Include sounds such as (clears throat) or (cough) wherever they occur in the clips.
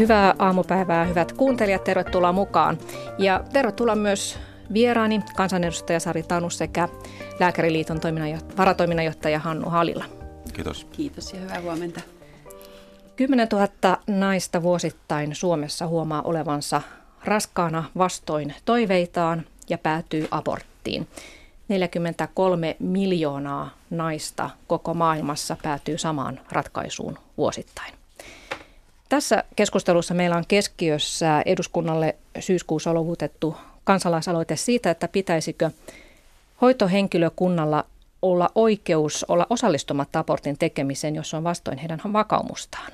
Hyvää aamupäivää, hyvät kuuntelijat, tervetuloa mukaan. Ja tervetuloa myös vieraani, kansanedustaja Sari Tanus sekä Lääkäriliiton varatoiminnanjohtaja Hannu Halila. Kiitos. Kiitos ja hyvää huomenta. 10 000 naista vuosittain Suomessa huomaa olevansa raskaana vastoin toiveitaan ja päätyy aborttiin. 43 miljoonaa naista koko maailmassa päätyy samaan ratkaisuun vuosittain. Tässä keskustelussa meillä on keskiössä eduskunnalle syyskuussa luvutettu kansalaisaloite siitä, että pitäisikö hoitohenkilökunnalla olla oikeus olla osallistumatta abortin tekemiseen, jos on vastoin heidän vakaumustaan.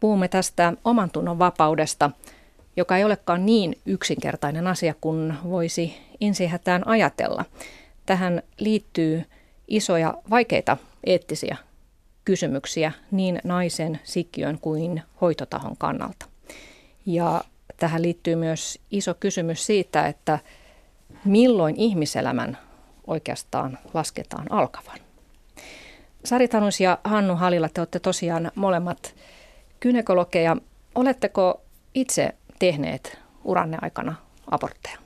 Puhumme tästä oman tunnon vapaudesta, joka ei olekaan niin yksinkertainen asia kuin voisi insihätään ajatella. Tähän liittyy isoja vaikeita eettisiä kysymyksiä niin naisen, sikiön kuin hoitotahon kannalta. Ja tähän liittyy myös iso kysymys siitä, että milloin ihmiselämän oikeastaan lasketaan alkavan. Sari Tanus ja Hannu Halila, te olette tosiaan molemmat kynekologeja. Oletteko itse tehneet uranne aikana abortteja?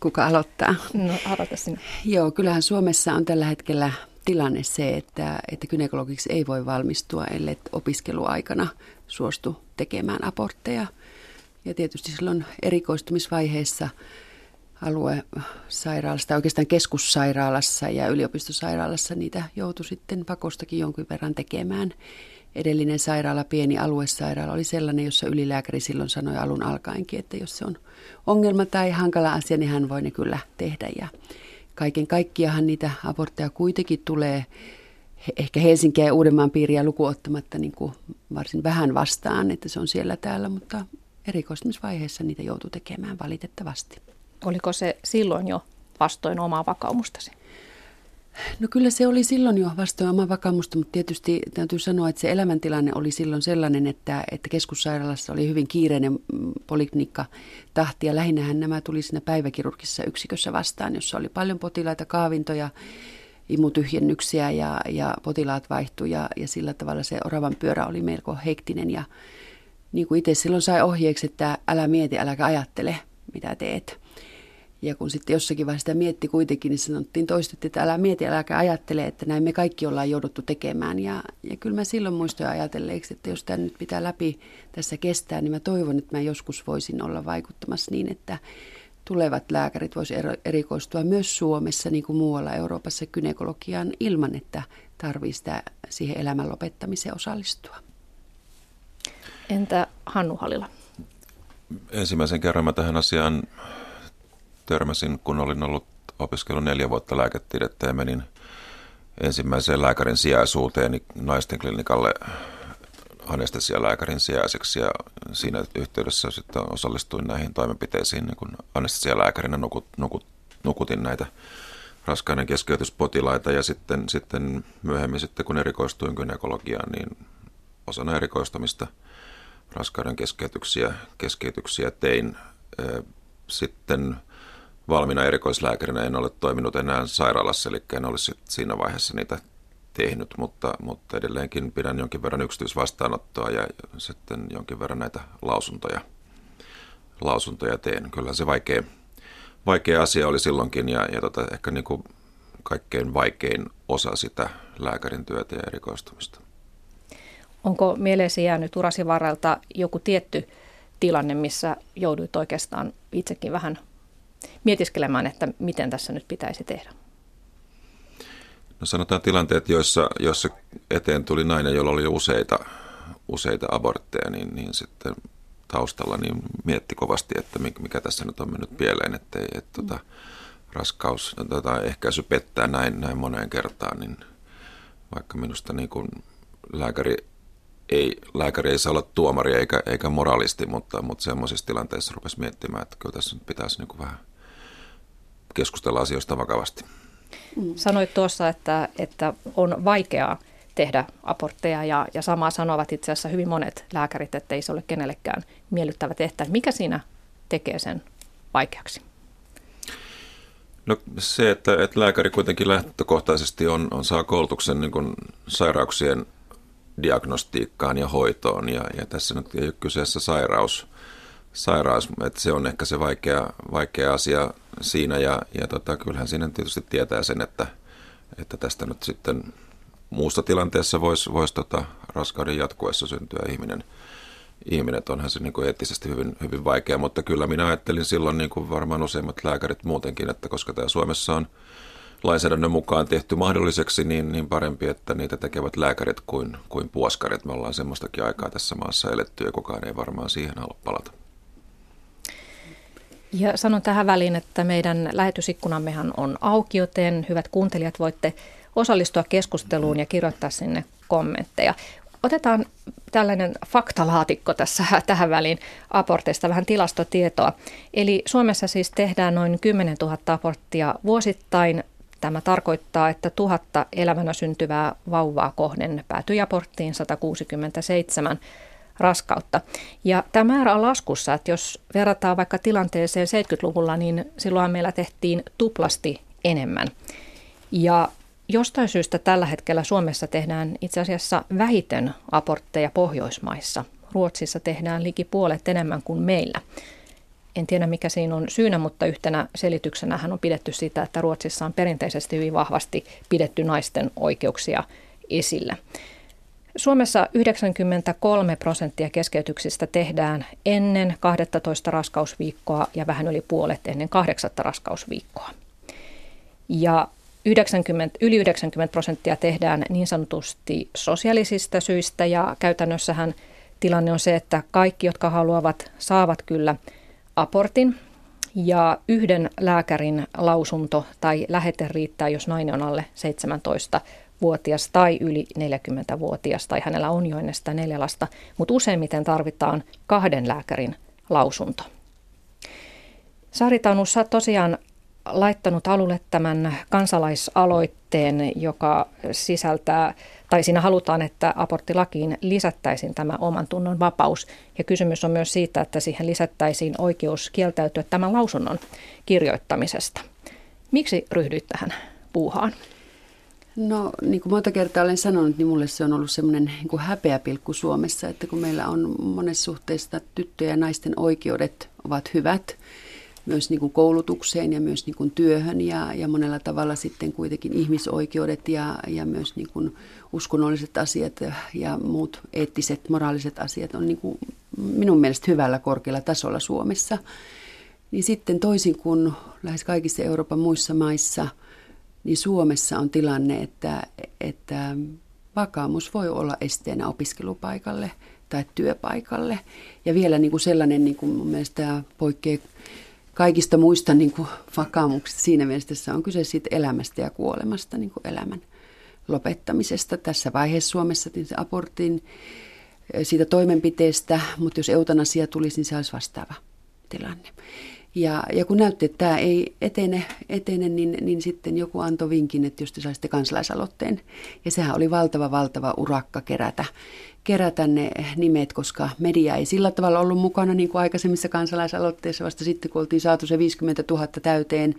Kuka aloittaa? No, aloita sinä. Joo, kyllähän Suomessa on tällä hetkellä tilanne se, että, että gynekologiksi ei voi valmistua, ellei opiskeluaikana suostu tekemään abortteja. Ja tietysti silloin erikoistumisvaiheessa aluesairaalassa, oikeastaan keskussairaalassa ja yliopistosairaalassa niitä joutui sitten pakostakin jonkin verran tekemään. Edellinen sairaala, pieni aluesairaala, oli sellainen, jossa ylilääkäri silloin sanoi alun alkaenkin, että jos se on ongelma tai hankala asia, niin hän voi ne kyllä tehdä. Ja kaiken kaikkiaan niitä abortteja kuitenkin tulee ehkä Helsinkiä ja Uudenmaan piiriä lukuottamatta niin kuin varsin vähän vastaan, että se on siellä täällä, mutta erikoistumisvaiheessa niitä joutuu tekemään valitettavasti. Oliko se silloin jo vastoin omaa vakaumustasi? No kyllä se oli silloin jo vastoin omaa vakaumusta, mutta tietysti täytyy sanoa, että se elämäntilanne oli silloin sellainen, että, että keskussairaalassa oli hyvin kiireinen poliklinikka tahti ja lähinnähän nämä tuli siinä päiväkirurgisessa yksikössä vastaan, jossa oli paljon potilaita, kaavintoja, imutyhjennyksiä ja, ja potilaat vaihtui. Ja, ja sillä tavalla se oravan pyörä oli melko hektinen. Ja niin kuin itse silloin sai ohjeeksi, että älä mieti, äläkä ajattele, mitä teet. Ja kun sitten jossakin vaiheessa sitä mietti kuitenkin, niin sanottiin toistettiin, että älä mieti, äläkä ajattele, että näin me kaikki ollaan jouduttu tekemään. Ja, ja kyllä mä silloin muistoin ajatelleeksi, että jos tämä nyt pitää läpi tässä kestää, niin mä toivon, että mä joskus voisin olla vaikuttamassa niin, että tulevat lääkärit voisivat erikoistua myös Suomessa, niin kuin muualla Euroopassa, kynekologiaan ilman, että tarvii sitä siihen elämän lopettamiseen osallistua. Entä Hannu Halila? Ensimmäisen kerran mä tähän asiaan törmäsin, kun olin ollut opiskellut neljä vuotta lääketiedettä ja menin ensimmäiseen lääkärin sijaisuuteen naisten klinikalle anestesialääkärin sijaiseksi ja siinä yhteydessä sitten osallistuin näihin toimenpiteisiin niin kun anestesialääkärinä nukut, nukut, nukutin näitä raskainen keskeytyspotilaita ja sitten, sitten myöhemmin sitten kun erikoistuin gynekologiaan, niin osana erikoistumista raskauden keskeytyksiä, keskeytyksiä tein. Sitten valmiina erikoislääkärinä en ole toiminut enää sairaalassa, eli en olisi siinä vaiheessa niitä tehnyt, mutta, mutta edelleenkin pidän jonkin verran yksityisvastaanottoa ja sitten jonkin verran näitä lausuntoja, lausuntoja teen. Kyllä se vaikea, vaikea asia oli silloinkin ja, ja tota, ehkä niin kuin kaikkein vaikein osa sitä lääkärin työtä ja erikoistumista. Onko mieleesi jäänyt urasi varrelta joku tietty tilanne, missä jouduit oikeastaan itsekin vähän mietiskelemään, että miten tässä nyt pitäisi tehdä? No sanotaan tilanteet, joissa, joissa eteen tuli nainen, jolla oli useita, useita abortteja, niin, niin sitten taustalla niin mietti kovasti, että mikä tässä nyt on mennyt pieleen, että, että tota, raskaus, tota, ehkäisy pettää näin, näin moneen kertaan, niin vaikka minusta niin kuin lääkäri ei, lääkäri ei saa olla tuomari eikä, eikä moralisti, mutta, mutta semmoisissa tilanteissa rupesi miettimään, että kyllä tässä nyt pitäisi niin kuin vähän keskustella asioista vakavasti. Sanoit tuossa, että, että on vaikeaa tehdä abortteja ja, ja samaa sanovat itse asiassa hyvin monet lääkärit, että ei se ole kenellekään miellyttävä tehtävä. Mikä siinä tekee sen vaikeaksi? No se, että, että lääkäri kuitenkin lähtökohtaisesti on, on saa koulutuksen niin kuin sairauksien diagnostiikkaan ja hoitoon. Ja, ja tässä nyt ei ole kyseessä sairaus, sairaus että se on ehkä se vaikea, vaikea asia siinä. Ja, ja tota, kyllähän siinä tietysti tietää sen, että, että tästä nyt sitten muussa tilanteessa voisi vois tota, raskauden jatkuessa syntyä ihminen, ihminen onhan se niin kuin eettisesti hyvin, hyvin vaikea, mutta kyllä minä ajattelin silloin niin kuin varmaan useimmat lääkärit muutenkin, että koska tämä Suomessa on lainsäädännön mukaan tehty mahdolliseksi, niin, niin parempi, että niitä tekevät lääkärit kuin, kuin puoskarit. Me ollaan semmoistakin aikaa tässä maassa eletty ja kukaan ei varmaan siihen halua palata. Ja sanon tähän väliin, että meidän lähetysikkunammehan on auki, joten hyvät kuuntelijat voitte osallistua keskusteluun ja kirjoittaa sinne kommentteja. Otetaan tällainen faktalaatikko tässä (laughs) tähän väliin aborteista, vähän tilastotietoa. Eli Suomessa siis tehdään noin 10 000 aborttia vuosittain. Tämä tarkoittaa, että tuhatta elämänä syntyvää vauvaa kohden päätyi aborttiin 167 raskautta. Ja tämä määrä on laskussa, että jos verrataan vaikka tilanteeseen 70-luvulla, niin silloin meillä tehtiin tuplasti enemmän. Ja jostain syystä tällä hetkellä Suomessa tehdään itse asiassa vähiten abortteja Pohjoismaissa. Ruotsissa tehdään liki puolet enemmän kuin meillä. En tiedä mikä siinä on syynä, mutta yhtenä selityksenä hän on pidetty sitä, että Ruotsissa on perinteisesti hyvin vahvasti pidetty naisten oikeuksia esillä. Suomessa 93 prosenttia keskeytyksistä tehdään ennen 12 raskausviikkoa ja vähän yli puolet ennen 8 raskausviikkoa. Ja 90, yli 90 prosenttia tehdään niin sanotusti sosiaalisista syistä ja käytännössähän tilanne on se, että kaikki, jotka haluavat, saavat kyllä aportin ja yhden lääkärin lausunto tai lähete riittää, jos nainen on alle 17-vuotias tai yli 40-vuotias tai hänellä on jo ennen sitä neljä lasta, mutta useimmiten tarvitaan kahden lääkärin lausunto. Sari Tanus, tosiaan laittanut alulle tämän kansalaisaloitteen, joka sisältää, tai siinä halutaan, että aborttilakiin lisättäisiin tämä oman tunnon vapaus. Ja kysymys on myös siitä, että siihen lisättäisiin oikeus kieltäytyä tämän lausunnon kirjoittamisesta. Miksi ryhdyit tähän puuhaan? No niin kuin monta kertaa olen sanonut, niin mulle se on ollut semmoinen niin häpeäpilkku Suomessa, että kun meillä on monessa suhteessa tyttöjen ja naisten oikeudet ovat hyvät, myös niin kuin koulutukseen ja myös niin kuin työhön ja, ja monella tavalla sitten kuitenkin ihmisoikeudet ja, ja myös niin kuin uskonnolliset asiat ja muut eettiset, moraaliset asiat on niin kuin minun mielestä hyvällä korkealla tasolla Suomessa. Niin sitten toisin kuin lähes kaikissa Euroopan muissa maissa, niin Suomessa on tilanne, että, että vakaumus voi olla esteenä opiskelupaikalle tai työpaikalle. Ja vielä niin kuin sellainen, niin kuin mun mielestä poikkeaa kaikista muista niin kuin vakaumuksista siinä mielessä on kyse siitä elämästä ja kuolemasta, niin kuin elämän lopettamisesta. Tässä vaiheessa Suomessa niin abortin siitä toimenpiteestä, mutta jos eutanasia tulisi, niin se olisi vastaava tilanne. Ja, ja kun näytti, että tämä ei etene, etene niin, niin sitten joku antoi vinkin, että jos te saisitte kansalaisaloitteen. Ja sehän oli valtava, valtava urakka kerätä, kerätä ne nimet, koska media ei sillä tavalla ollut mukana niin kuin aikaisemmissa kansalaisaloitteissa, vasta sitten kun oltiin saatu se 50 000 täyteen.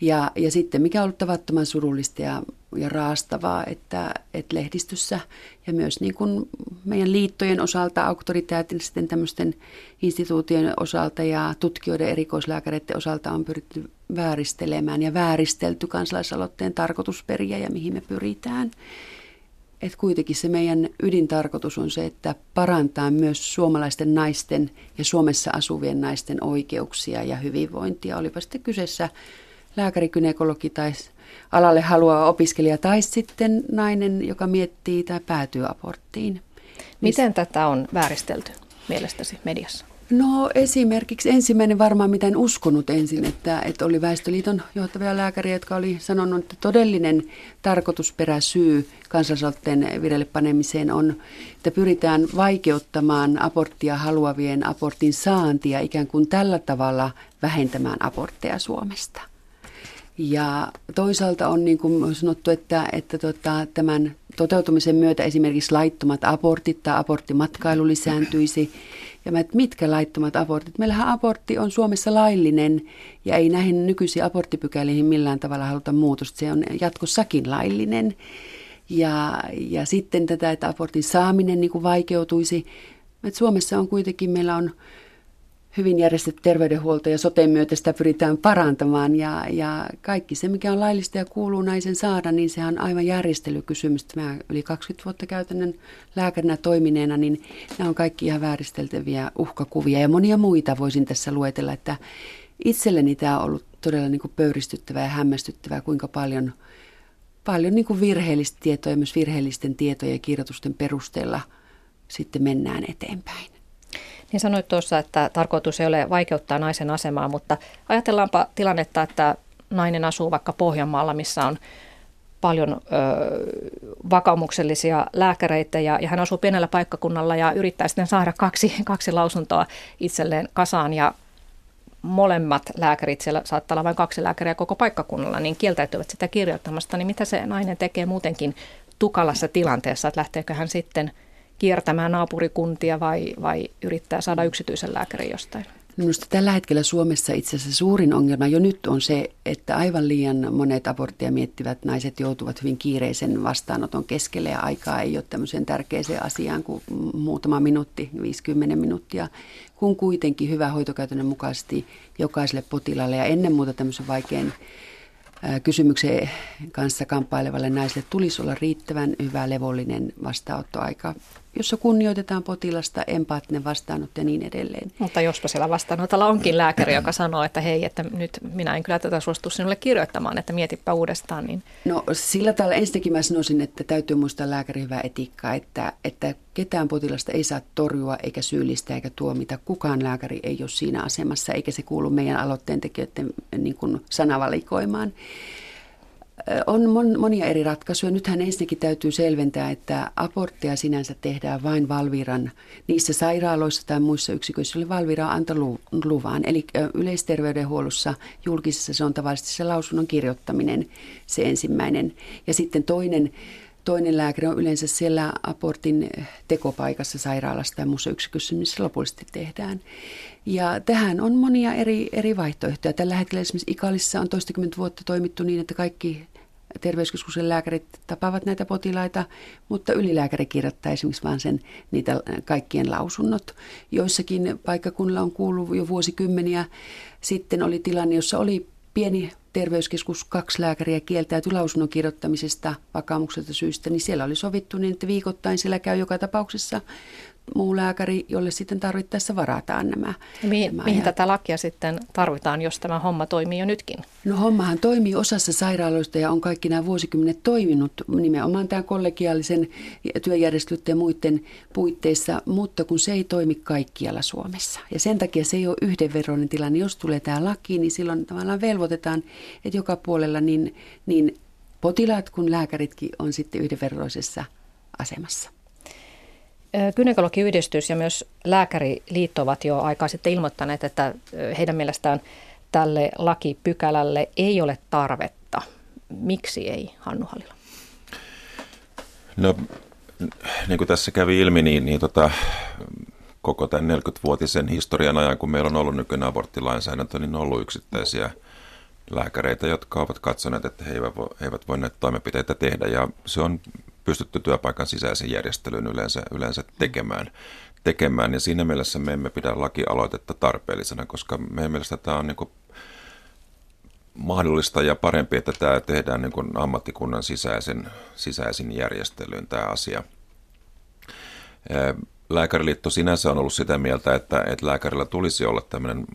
Ja, ja sitten mikä on ollut tavattoman surullista ja, ja raastavaa, että, että lehdistössä ja myös niin kuin meidän liittojen osalta, auktoriteettisten tämmöisten instituutioiden osalta ja tutkijoiden erikoislääkäreiden osalta on pyritty vääristelemään ja vääristelty kansalaisaloitteen tarkoitusperiä ja mihin me pyritään. Että kuitenkin se meidän ydintarkoitus on se, että parantaa myös suomalaisten naisten ja Suomessa asuvien naisten oikeuksia ja hyvinvointia. Olipa sitten kyseessä lääkäri, tai alalle haluaa opiskelija tai sitten nainen, joka miettii tai päätyy aborttiin. Miten Mis... tätä on vääristelty mielestäsi mediassa? No esimerkiksi ensimmäinen varmaan, mitä en uskonut ensin, että, että oli Väestöliiton johtavia lääkäriä, jotka oli sanonut, että todellinen tarkoitusperä syy kansalaisaloitteen vireille panemiseen on, että pyritään vaikeuttamaan aborttia haluavien abortin saantia ikään kuin tällä tavalla vähentämään abortteja Suomesta. Ja toisaalta on niin kuin sanottu, että, että tota, tämän toteutumisen myötä esimerkiksi laittomat abortit tai aborttimatkailu lisääntyisi. Ja mä, että mitkä laittomat abortit? Meillähän abortti on Suomessa laillinen ja ei näihin nykyisiin aborttipykäliin millään tavalla haluta muutosta. Se on jatkossakin laillinen. Ja, ja sitten tätä, että abortin saaminen niin kuin vaikeutuisi. Et Suomessa on kuitenkin, meillä on hyvin järjestetty terveydenhuolto ja soteen myötä sitä pyritään parantamaan. Ja, ja kaikki se, mikä on laillista ja kuuluu naisen saada, niin sehän on aivan järjestelykysymys. Mä yli 20 vuotta käytännön lääkärinä toimineena, niin nämä on kaikki ihan vääristeltäviä uhkakuvia. Ja monia muita voisin tässä luetella, että itselleni tämä on ollut todella niin kuin pöyristyttävää ja hämmästyttävää, kuinka paljon, paljon niin kuin virheellistä tietoa ja myös virheellisten tietojen ja kirjoitusten perusteella sitten mennään eteenpäin. Niin sanoit tuossa, että tarkoitus ei ole vaikeuttaa naisen asemaa, mutta ajatellaanpa tilannetta, että nainen asuu vaikka Pohjanmaalla, missä on paljon ö, vakaumuksellisia lääkäreitä ja, ja hän asuu pienellä paikkakunnalla ja yrittää sitten saada kaksi, kaksi lausuntoa itselleen kasaan ja molemmat lääkärit, siellä saattaa olla vain kaksi lääkäriä koko paikkakunnalla, niin kieltäytyvät sitä kirjoittamasta, niin mitä se nainen tekee muutenkin tukalassa tilanteessa, että lähteekö hän sitten – kiertämään naapurikuntia vai, vai yrittää saada yksityisen lääkärin jostain? Minusta tällä hetkellä Suomessa itse asiassa suurin ongelma jo nyt on se, että aivan liian monet aborttia miettivät naiset joutuvat hyvin kiireisen vastaanoton keskelle ja aikaa ei ole tämmöiseen tärkeäseen asiaan kuin muutama minuutti, 50 minuuttia, kun kuitenkin hyvä hoitokäytännön mukaisesti jokaiselle potilaalle ja ennen muuta tämmöisen vaikean kysymyksen kanssa kamppailevalle naiselle tulisi olla riittävän hyvä levollinen vastaanottoaika jossa kunnioitetaan potilasta, empaattinen vastaanotto ja niin edelleen. Mutta jospa siellä vastaanotolla onkin lääkäri, joka sanoo, että hei, että nyt minä en kyllä tätä suostu sinulle kirjoittamaan, että mietipä uudestaan. Niin... No sillä tavalla ensinnäkin mä sanoisin, että täytyy muistaa lääkärin hyvää etiikkaa, että, että ketään potilasta ei saa torjua eikä syyllistää eikä tuomita. Kukaan lääkäri ei ole siinä asemassa, eikä se kuulu meidän aloitteen tekijöiden niin kuin sanavalikoimaan on mon, monia eri ratkaisuja. Nythän ensinnäkin täytyy selventää, että abortteja sinänsä tehdään vain Valviran niissä sairaaloissa tai muissa yksiköissä, joille Valvira on luvan. Eli yleisterveydenhuollossa julkisessa se on tavallisesti se lausunnon kirjoittaminen, se ensimmäinen. Ja sitten toinen Toinen lääkäri on yleensä siellä abortin tekopaikassa sairaalassa tai muussa yksikössä, missä lopullisesti tehdään. Ja tähän on monia eri, eri vaihtoehtoja. Tällä hetkellä esimerkiksi Ikalissa on toistakymmentä vuotta toimittu niin, että kaikki terveyskeskuksen lääkärit tapaavat näitä potilaita, mutta ylilääkäri kirjoittaa esimerkiksi vain sen, niitä kaikkien lausunnot. Joissakin paikkakunnilla on kuullut jo vuosikymmeniä sitten oli tilanne, jossa oli pieni terveyskeskus, kaksi lääkäriä kieltäytyi lausunnon kirjoittamisesta vakaumukselta syystä, niin siellä oli sovittu niin, että viikoittain siellä käy joka tapauksessa muu lääkäri, jolle sitten tarvittaessa varataan nämä. Mihin, nämä mihin tätä lakia sitten tarvitaan, jos tämä homma toimii jo nytkin? No hommahan toimii osassa sairaaloista ja on kaikki nämä vuosikymmenet toiminut nimenomaan tämän kollegiaalisen työjärjestelyiden ja muiden puitteissa, mutta kun se ei toimi kaikkialla Suomessa. Ja sen takia se ei ole yhdenveroinen tilanne. Jos tulee tämä laki, niin silloin tavallaan velvoitetaan, että joka puolella niin, niin potilaat kuin lääkäritkin on sitten yhdenveroisessa asemassa. Gynekologiyhdistys ja myös Lääkäriliitto ovat jo aikaa sitten ilmoittaneet, että heidän mielestään tälle lakipykälälle ei ole tarvetta. Miksi ei, Hannu Halila? No, niin kuin tässä kävi ilmi, niin, niin tota, koko tämän 40-vuotisen historian ajan, kun meillä on ollut nykyinen aborttilainsäädäntö, niin on ollut yksittäisiä lääkäreitä, jotka ovat katsoneet, että he eivät voi, he eivät voi näitä toimenpiteitä tehdä. Ja se on pystytty työpaikan sisäisen järjestelyyn yleensä, yleensä tekemään, tekemään. Ja siinä mielessä me emme pidä lakialoitetta tarpeellisena, koska meidän mielestä tämä on niin mahdollista ja parempi, että tämä tehdään niin kuin ammattikunnan sisäisen, sisäisin järjestelyyn tämä asia. Lääkäriliitto sinänsä on ollut sitä mieltä, että, että lääkärillä tulisi olla tämmöinen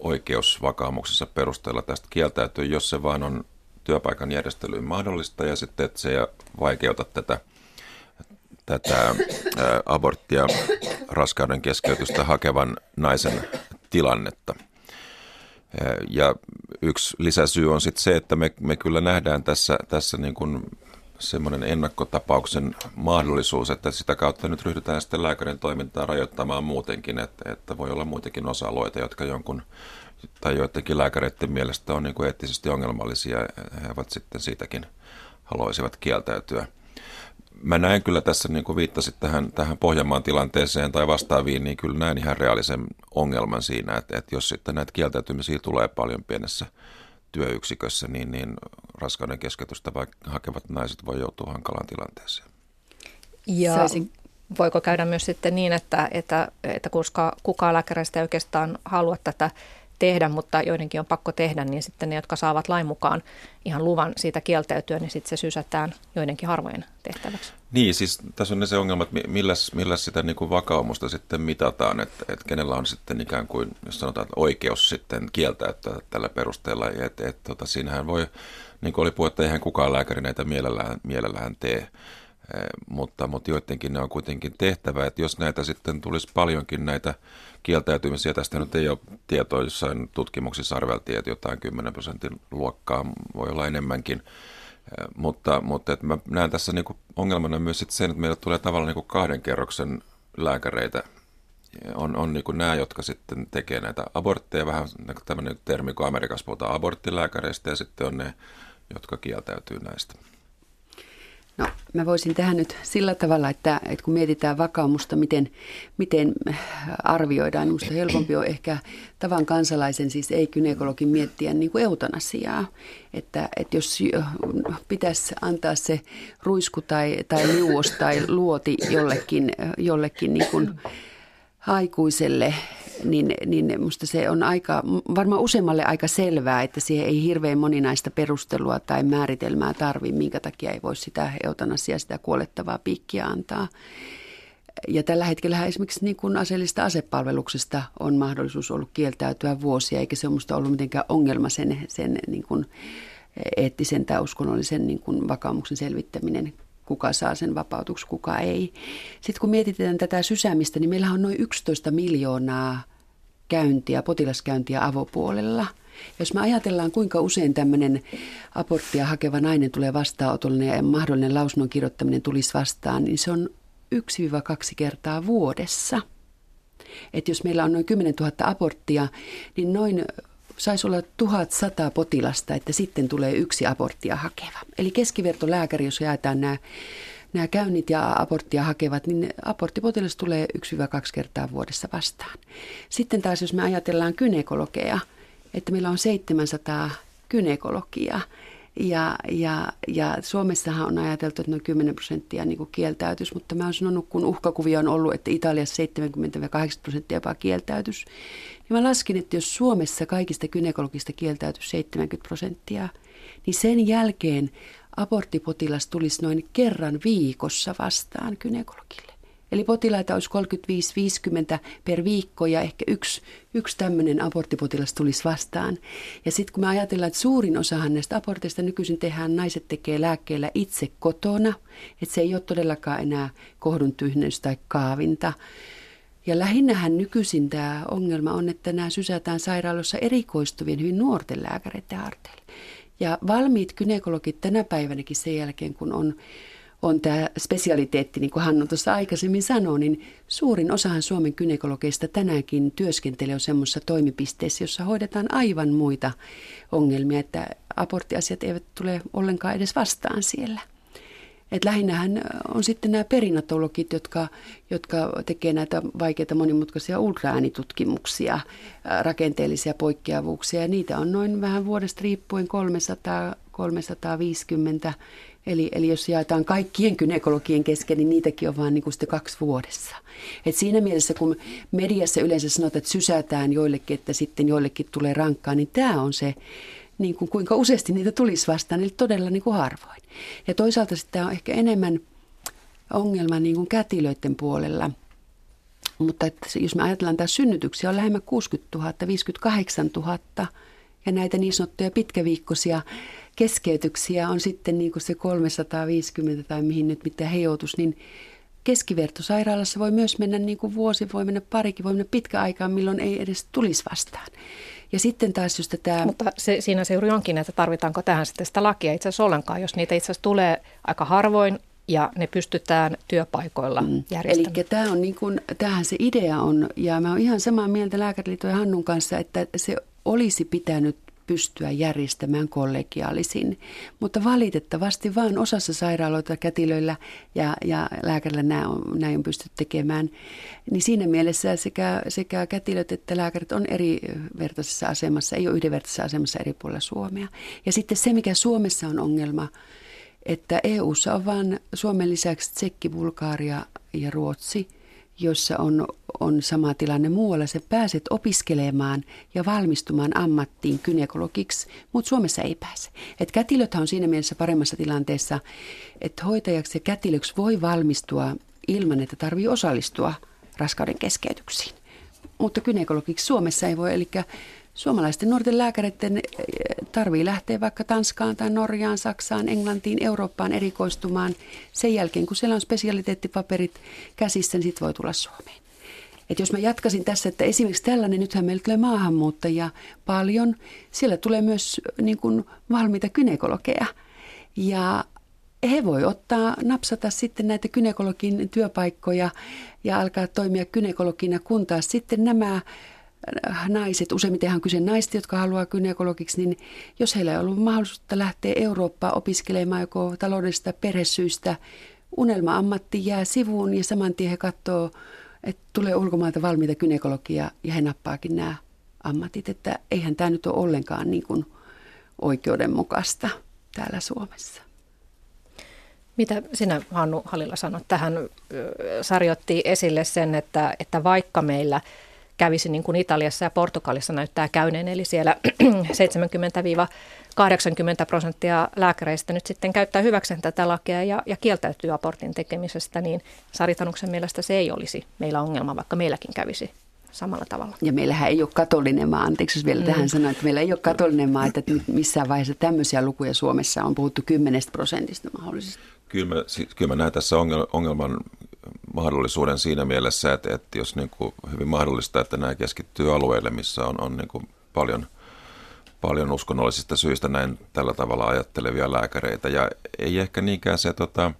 oikeus vakaumuksessa perusteella tästä kieltäytyy, jos se vaan on työpaikan järjestelyyn mahdollista ja sitten, että se ei vaikeuta tätä, tätä aborttia, raskauden keskeytystä hakevan naisen tilannetta. Ja yksi lisäsyy on sitten se, että me, me kyllä nähdään tässä, tässä niin kuin semmoinen ennakkotapauksen mahdollisuus, että sitä kautta nyt ryhdytään sitten lääkärin toimintaa rajoittamaan muutenkin, että, että voi olla muitakin osa-alueita, jotka jonkun tai joidenkin lääkäreiden mielestä on niin kuin eettisesti ongelmallisia, he ovat sitten siitäkin haluaisivat kieltäytyä. Mä näen kyllä tässä, niin kuin viittasit tähän, tähän Pohjanmaan tilanteeseen tai vastaaviin, niin kyllä näen ihan reaalisen ongelman siinä, että, että jos sitten näitä kieltäytymisiä tulee paljon pienessä työyksikössä, niin, niin raskauden keskeytystä hakevat naiset voi joutua hankalaan tilanteeseen. Ja Saisin... voiko käydä myös sitten niin, että, että, että koska kukaan lääkäreistä ei oikeastaan halua tätä tehdä, mutta joidenkin on pakko tehdä, niin sitten ne, jotka saavat lain mukaan ihan luvan siitä kieltäytyä, niin sitten se sysätään joidenkin harvojen tehtäväksi. Niin, siis tässä on ne se ongelma, että milläs, milläs sitä niin kuin vakaumusta sitten mitataan, että, että kenellä on sitten ikään kuin, jos sanotaan, että oikeus sitten kieltäytyä tällä perusteella, että, että, että tota, siinähän voi, niin kuin oli puhetta, eihän kukaan lääkäri näitä mielellään, mielellään tee, mutta, mutta joidenkin ne on kuitenkin tehtävä, että jos näitä sitten tulisi paljonkin näitä kieltäytymisiä, tästä nyt ei ole tietoa, jossain tutkimuksissa arveltiin, että jotain 10 prosentin luokkaa voi olla enemmänkin, eh, mutta, mutta että mä näen tässä niin ongelmana myös sitten sen, että meillä tulee tavallaan niin kahden kerroksen lääkäreitä, on, on niin nämä, jotka sitten tekee näitä abortteja, vähän tämmöinen termi, kun Amerikassa puhutaan aborttilääkäreistä, ja sitten on ne, jotka kieltäytyy näistä. No, mä voisin tähän nyt sillä tavalla, että, että kun mietitään vakaumusta, miten, miten arvioidaan, niin minusta helpompi on ehkä tavan kansalaisen, siis ei kynekologin miettiä niin kuin eutanasiaa. Että, että jos pitäisi antaa se ruisku tai, tai liuos tai luoti jollekin, jollekin niin kuin aikuiselle, niin, niin musta se on aika, varmaan useammalle aika selvää, että siihen ei hirveän moninaista perustelua tai määritelmää tarvi, minkä takia ei voi sitä eutanasia, sitä kuolettavaa piikkiä antaa. Ja tällä hetkellä esimerkiksi niin kuin aseellista asepalveluksesta on mahdollisuus ollut kieltäytyä vuosia, eikä se ole ollut mitenkään ongelma sen, sen niin kuin eettisen tai uskonnollisen niin kuin vakaumuksen selvittäminen kuka saa sen vapautuksi, kuka ei. Sitten kun mietitään tätä sysäämistä, niin meillä on noin 11 miljoonaa käyntiä, potilaskäyntiä avopuolella. Jos me ajatellaan, kuinka usein tämmöinen aborttia hakeva nainen tulee vastaanotolle ja mahdollinen lausunnon kirjoittaminen tulisi vastaan, niin se on 1-2 kertaa vuodessa. Et jos meillä on noin 10 000 aborttia, niin noin saisi olla 1100 potilasta, että sitten tulee yksi aborttia hakeva. Eli keskivertolääkäri, jos jaetaan nämä, nämä käynnit ja aborttia hakevat, niin aborttipotilas tulee 1-2 kertaa vuodessa vastaan. Sitten taas, jos me ajatellaan kynekologeja, että meillä on 700 kynekologia, ja, ja, ja Suomessahan on ajateltu, että noin 10 prosenttia niin kieltäytys, mutta mä oon sanonut, kun uhkakuvia on ollut, että Italiassa 70-80 prosenttia jopa kieltäytys, niin mä laskin, että jos Suomessa kaikista kynekologista kieltäytys 70 prosenttia, niin sen jälkeen aborttipotilas tulisi noin kerran viikossa vastaan kynekologille. Eli potilaita olisi 35-50 per viikko ja ehkä yksi, yksi tämmöinen aborttipotilas tulisi vastaan. Ja sitten kun me ajatellaan, että suurin osahan näistä aborteista nykyisin tehdään, naiset tekee lääkkeellä itse kotona, että se ei ole todellakaan enää kohdun tyhjennys tai kaavinta. Ja lähinnähän nykyisin tämä ongelma on, että nämä sysätään sairaaloissa erikoistuvien hyvin nuorten lääkäreiden harteille. Ja valmiit kynekologit tänä päivänäkin sen jälkeen, kun on on tämä spesialiteetti, niin kuin Hannu tuossa aikaisemmin sanoi, niin suurin osahan Suomen kynekologeista tänäänkin työskentelee on semmoisessa toimipisteessä, jossa hoidetaan aivan muita ongelmia, että aborttiasiat eivät tule ollenkaan edes vastaan siellä. Et lähinnähän on sitten nämä perinatologit, jotka, jotka tekevät näitä vaikeita monimutkaisia ultraäänitutkimuksia, rakenteellisia poikkeavuuksia. Ja niitä on noin vähän vuodesta riippuen 300 350 Eli, eli jos jaetaan kaikkien kynekologien kesken, niin niitäkin on vain niin kaksi vuodessa. Et siinä mielessä, kun mediassa yleensä sanotaan, että sysätään joillekin, että sitten joillekin tulee rankkaa, niin tämä on se, niin kuin kuinka useasti niitä tulisi vastaan, eli todella niin kuin harvoin. Ja toisaalta sitten on ehkä enemmän ongelma niin kuin kätilöiden puolella. Mutta että jos me ajatellaan taas synnytyksiä, on lähemmän 60 000, 58 000 ja näitä niin sanottuja pitkäviikkoisia keskeytyksiä on sitten niin kuin se 350 tai mihin nyt mitä he joutuisi, niin keskivertosairaalassa voi myös mennä niin kuin vuosi, voi mennä parikin, voi mennä pitkä aikaa, milloin ei edes tulisi vastaan. Ja sitten taas just tämä... Mutta se, siinä se juuri onkin, että tarvitaanko tähän sitten sitä lakia itse asiassa ollenkaan, jos niitä itse asiassa tulee aika harvoin ja ne pystytään työpaikoilla mm. järjestämään. Eli tämä on niin kuin, tämähän se idea on, ja mä oon ihan samaa mieltä Lääkäriliiton ja Hannun kanssa, että se olisi pitänyt pystyä järjestämään kollegiaalisin. Mutta valitettavasti vain osassa sairaaloita kätilöillä ja, ja lääkärillä näin on, näin on pystytty tekemään. Niin siinä mielessä sekä, sekä kätilöt että lääkärit on eri vertaisessa asemassa, ei ole yhdenvertaisessa asemassa eri puolilla Suomea. Ja sitten se, mikä Suomessa on ongelma, että EU:ssa on vain Suomen lisäksi Tsekki, Bulgaaria ja Ruotsi – jossa on, on sama tilanne muualla. Sä pääset opiskelemaan ja valmistumaan ammattiin kynekologiksi, mutta Suomessa ei pääse. Et kätilöt on siinä mielessä paremmassa tilanteessa, että hoitajaksi ja kätilöksi voi valmistua ilman, että tarvii osallistua raskauden keskeytyksiin. Mutta kynekologiksi Suomessa ei voi, eli Suomalaisten nuorten lääkäreiden eh, tarvii lähteä vaikka Tanskaan tai Norjaan, Saksaan, Englantiin, Eurooppaan erikoistumaan. Sen jälkeen, kun siellä on spesialiteettipaperit käsissä, niin sitten voi tulla Suomeen. Et jos mä jatkasin tässä, että esimerkiksi tällainen, nythän meillä tulee maahanmuuttajia paljon, siellä tulee myös niin kuin, valmiita kynekologeja. Ja he voi ottaa, napsata sitten näitä kynekologin työpaikkoja ja alkaa toimia kynekologina, kun taas sitten nämä naiset, useimmiten on kyse naista, jotka haluaa gynekologiksi, niin jos heillä ei ollut mahdollisuutta lähteä Eurooppaan opiskelemaan joko taloudellisista perhesyistä, unelma-ammatti jää sivuun ja saman tien he katsoo, että tulee ulkomailta valmiita gynekologia ja he nappaakin nämä ammatit, että eihän tämä nyt ole ollenkaan niin kuin oikeudenmukaista täällä Suomessa. Mitä sinä Hannu Halilla sanot? Tähän sarjotti esille sen, että, että vaikka meillä – kävisi niin kuin Italiassa ja Portugalissa näyttää käyneen, eli siellä (clears throat) 70-80 prosenttia lääkäreistä nyt sitten käyttää hyväkseen tätä lakia ja, ja kieltäytyy abortin tekemisestä, niin Saritanuksen mielestä se ei olisi meillä ongelma, vaikka meilläkin kävisi samalla tavalla. Ja meillähän ei ole katolinen maa, anteeksi jos vielä mm. tähän sanoin, että meillä ei ole katolinen maa, että missään vaiheessa tämmöisiä lukuja Suomessa on puhuttu 10 prosentista mahdollisesti. Kyllä mä, kyllä mä näen tässä ongelman mahdollisuuden siinä mielessä, että, että jos niin kuin hyvin mahdollista, että nämä keskittyy alueille, missä on, on niin kuin paljon, paljon uskonnollisista syistä näin tällä tavalla ajattelevia lääkäreitä. Ja ei ehkä niinkään se tota,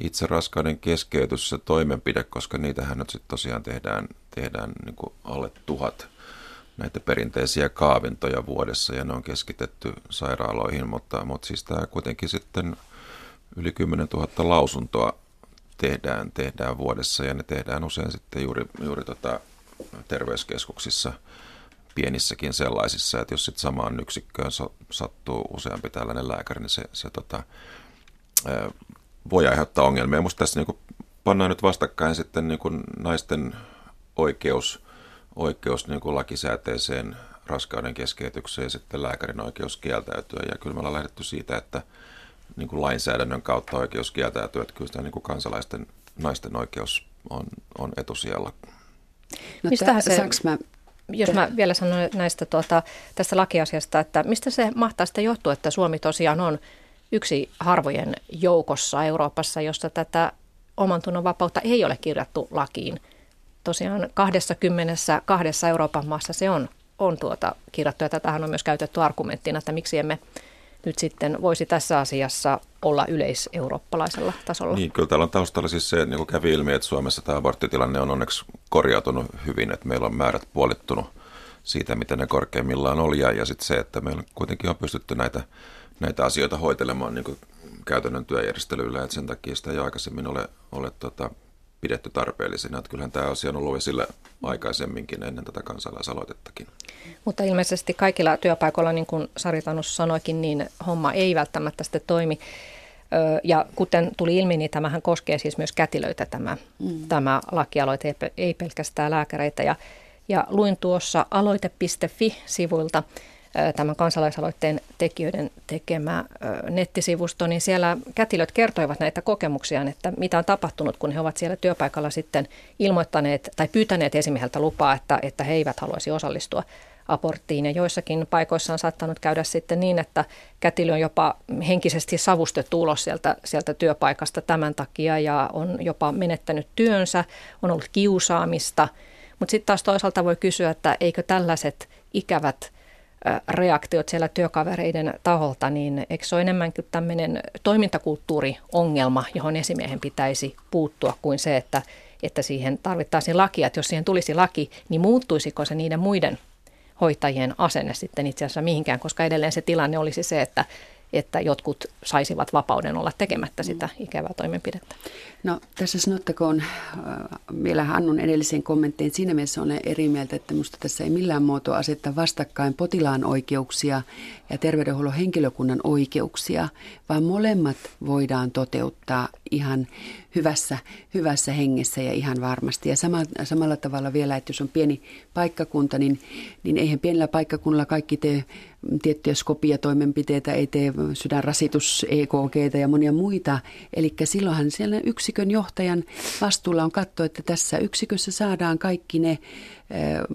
itse raskauden keskeytys, se toimenpide, koska niitähän nyt sitten tosiaan tehdään, tehdään niin kuin alle tuhat näitä perinteisiä kaavintoja vuodessa ja ne on keskitetty sairaaloihin, mutta, mutta siis tämä kuitenkin sitten yli 10 000 lausuntoa tehdään, tehdään vuodessa ja ne tehdään usein sitten juuri, juuri tota terveyskeskuksissa pienissäkin sellaisissa, että jos sitten samaan yksikköön sattuu useampi tällainen lääkäri, niin se, se tota, voi aiheuttaa ongelmia. Minusta tässä niin pannaan nyt vastakkain sitten niin naisten oikeus, oikeus niin lakisääteiseen raskauden keskeytykseen ja sitten lääkärin oikeus kieltäytyä. Ja kyllä me ollaan lähdetty siitä, että niin kuin lainsäädännön kautta oikeus kieltäytyä, että kyllä sitä niin kuin kansalaisten naisten oikeus on, on etusijalla. No, Mistähän se, mä, jos mä vielä sanon näistä tuota, tästä lakiasiasta, että mistä se mahtaa sitten johtua, että Suomi tosiaan on yksi harvojen joukossa Euroopassa, jossa tätä oman tunnon vapautta ei ole kirjattu lakiin. Tosiaan 22 Euroopan maassa se on, on tuota kirjattu ja tätähän on myös käytetty argumenttina, että miksi emme nyt sitten voisi tässä asiassa olla yleiseurooppalaisella tasolla? Niin, kyllä täällä on taustalla siis se, niin kuin kävi ilmi, että Suomessa tämä aborttitilanne on onneksi korjautunut hyvin, että meillä on määrät puolittunut siitä, mitä ne korkeimmillaan oli, ja, ja sitten se, että meillä kuitenkin on pystytty näitä, näitä asioita hoitelemaan niin kuin käytännön työjärjestelyillä, että sen takia sitä ei aikaisemmin ole, ole tota, pidetty tarpeellisena. Että kyllähän tämä asia on ollut esillä aikaisemminkin ennen tätä kansalaisaloitettakin. Mutta ilmeisesti kaikilla työpaikoilla, niin kuin Sari Tanus sanoikin, niin homma ei välttämättä sitten toimi. Ja kuten tuli ilmi, niin tämähän koskee siis myös kätilöitä tämä, mm. tämä lakialoite, ei pelkästään lääkäreitä. Ja, ja luin tuossa aloite.fi-sivuilta tämän kansalaisaloitteen tekijöiden tekemä nettisivusto, niin siellä kätilöt kertoivat näitä kokemuksiaan, että mitä on tapahtunut, kun he ovat siellä työpaikalla sitten ilmoittaneet tai pyytäneet esimieheltä lupaa, että, että he eivät haluaisi osallistua aborttiin. Ja joissakin paikoissa on saattanut käydä sitten niin, että kätilö on jopa henkisesti savustettu ulos sieltä, sieltä työpaikasta tämän takia ja on jopa menettänyt työnsä, on ollut kiusaamista. Mutta sitten taas toisaalta voi kysyä, että eikö tällaiset ikävät reaktiot siellä työkavereiden taholta, niin eikö se ole enemmänkin tämmöinen toimintakulttuuriongelma, johon esimiehen pitäisi puuttua kuin se, että, että siihen tarvittaisiin lakia. Että jos siihen tulisi laki, niin muuttuisiko se niiden muiden hoitajien asenne sitten itse asiassa mihinkään, koska edelleen se tilanne olisi se, että että jotkut saisivat vapauden olla tekemättä sitä ikävää toimenpidettä. No tässä sanottakoon äh, vielä Hannun edellisen kommenttiin. Siinä mielessä olen eri mieltä, että minusta tässä ei millään muotoa asetta vastakkain potilaan oikeuksia ja terveydenhuollon henkilökunnan oikeuksia, vaan molemmat voidaan toteuttaa ihan hyvässä, hyvässä hengessä ja ihan varmasti. Ja sama, samalla tavalla vielä, että jos on pieni paikkakunta, niin, niin eihän pienellä paikkakunnalla kaikki tee tiettyjä skopia toimenpiteitä, ei tee sydänrasitus, EKG ja monia muita. Eli silloinhan siellä yksikön johtajan vastuulla on katsoa, että tässä yksikössä saadaan kaikki ne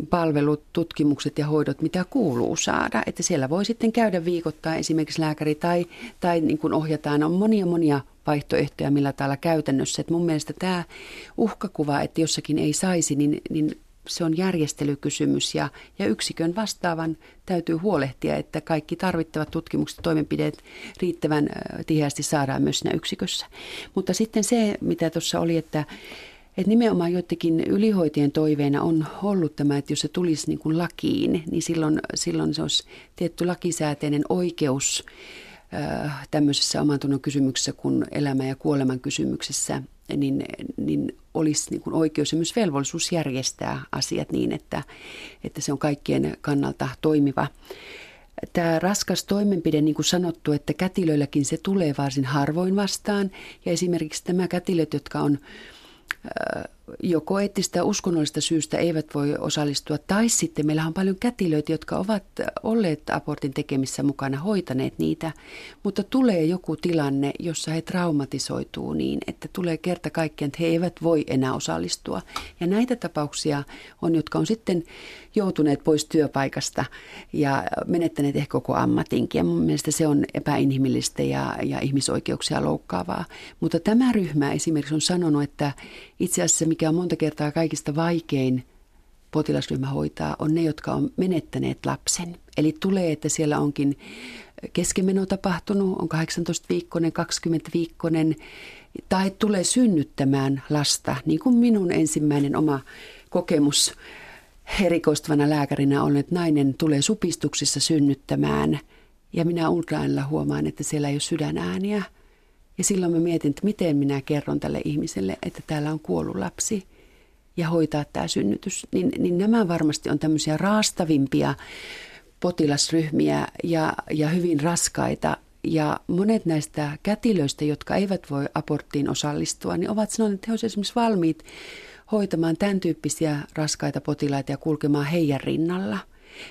palvelut, tutkimukset ja hoidot, mitä kuuluu saada. Että siellä voi sitten käydä viikoittain esimerkiksi lääkäri tai, tai niin kuin ohjataan. On monia monia vaihtoehtoja, millä täällä käytännössä. Et mun mielestä tämä uhkakuva, että jossakin ei saisi, niin, niin se on järjestelykysymys ja, ja yksikön vastaavan täytyy huolehtia, että kaikki tarvittavat tutkimukset ja toimenpiteet riittävän tiheästi saadaan myös siinä yksikössä. Mutta sitten se, mitä tuossa oli, että että nimenomaan joidenkin ylihoitien toiveena on ollut tämä, että jos se tulisi niin kuin lakiin, niin silloin, silloin se olisi tietty lakisääteinen oikeus tämmöisessä omantunnon kysymyksessä kuin elämä- ja kuoleman kysymyksessä, niin, niin olisi niin kuin oikeus ja myös velvollisuus järjestää asiat niin, että, että se on kaikkien kannalta toimiva. Tämä raskas toimenpide, niin kuin sanottu, että kätilöilläkin se tulee varsin harvoin vastaan. Ja esimerkiksi tämä kätilöt, jotka on joko eettistä uskonnollista syystä eivät voi osallistua, tai sitten meillä on paljon kätilöitä, jotka ovat olleet abortin tekemissä mukana, hoitaneet niitä, mutta tulee joku tilanne, jossa he traumatisoituu niin, että tulee kerta kaikkiaan, että he eivät voi enää osallistua. Ja näitä tapauksia on, jotka on sitten joutuneet pois työpaikasta ja menettäneet ehkä koko ammatinkin. Ja mun mielestä se on epäinhimillistä ja, ja ihmisoikeuksia loukkaavaa. Mutta tämä ryhmä esimerkiksi on sanonut, että itse asiassa mikä on monta kertaa kaikista vaikein potilasryhmä hoitaa, on ne, jotka on menettäneet lapsen. Eli tulee, että siellä onkin keskimeno tapahtunut, on 18-viikkoinen, 20-viikkoinen, tai tulee synnyttämään lasta, niin kuin minun ensimmäinen oma kokemus erikoistuvana lääkärinä on, että nainen tulee supistuksissa synnyttämään ja minä ultraäänellä huomaan, että siellä ei ole sydänääniä. Ja silloin mä mietin, että miten minä kerron tälle ihmiselle, että täällä on kuollut lapsi ja hoitaa tämä synnytys. Niin, niin nämä varmasti on tämmöisiä raastavimpia potilasryhmiä ja, ja hyvin raskaita. Ja monet näistä kätilöistä, jotka eivät voi aborttiin osallistua, niin ovat sanoneet, että he olisivat esimerkiksi valmiit hoitamaan tämän tyyppisiä raskaita potilaita ja kulkemaan heidän rinnalla.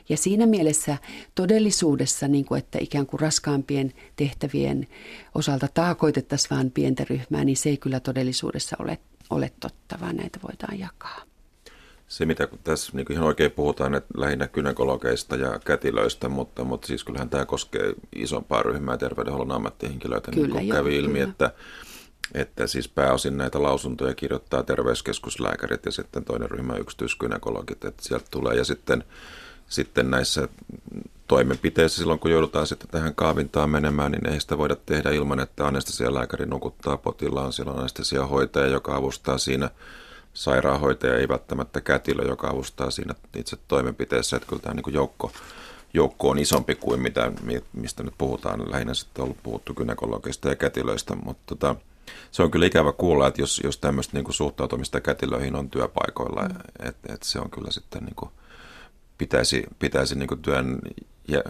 Ja siinä mielessä todellisuudessa, niin kuin että ikään kuin raskaampien tehtävien osalta taakoitettaisiin vain pientä ryhmää, niin se ei kyllä todellisuudessa ole, ole totta, vaan näitä voidaan jakaa. Se, mitä tässä niin ihan oikein puhutaan, että lähinnä kynekologeista ja kätilöistä, mutta, mutta siis kyllähän tämä koskee isompaa ryhmää terveydenhuollon ammattihenkilöitä, kyllä, niin kuin joo, kävi ilmi, kyllä. että että siis pääosin näitä lausuntoja kirjoittaa terveyskeskuslääkärit ja sitten toinen ryhmä yksityiskynäkologit, että sieltä tulee. Ja sitten, sitten näissä toimenpiteissä silloin, kun joudutaan sitten tähän kaavintaan menemään, niin ei sitä voida tehdä ilman, että anestesialääkäri nukuttaa potilaan. Siellä on anestesiahoitaja, joka avustaa siinä sairaanhoitaja, ei välttämättä kätilö, joka avustaa siinä itse toimenpiteessä. Että kyllä tämä niin joukko, joukko on isompi kuin mitä, mistä nyt puhutaan. Lähinnä sitten on ollut puhuttu gynekologista ja kätilöistä, mutta tota, se on kyllä ikävä kuulla, että jos, jos tämmöistä niin suhtautumista kätilöihin on työpaikoilla, mm. että et se on kyllä sitten niin kuin, pitäisi, pitäisi niin työn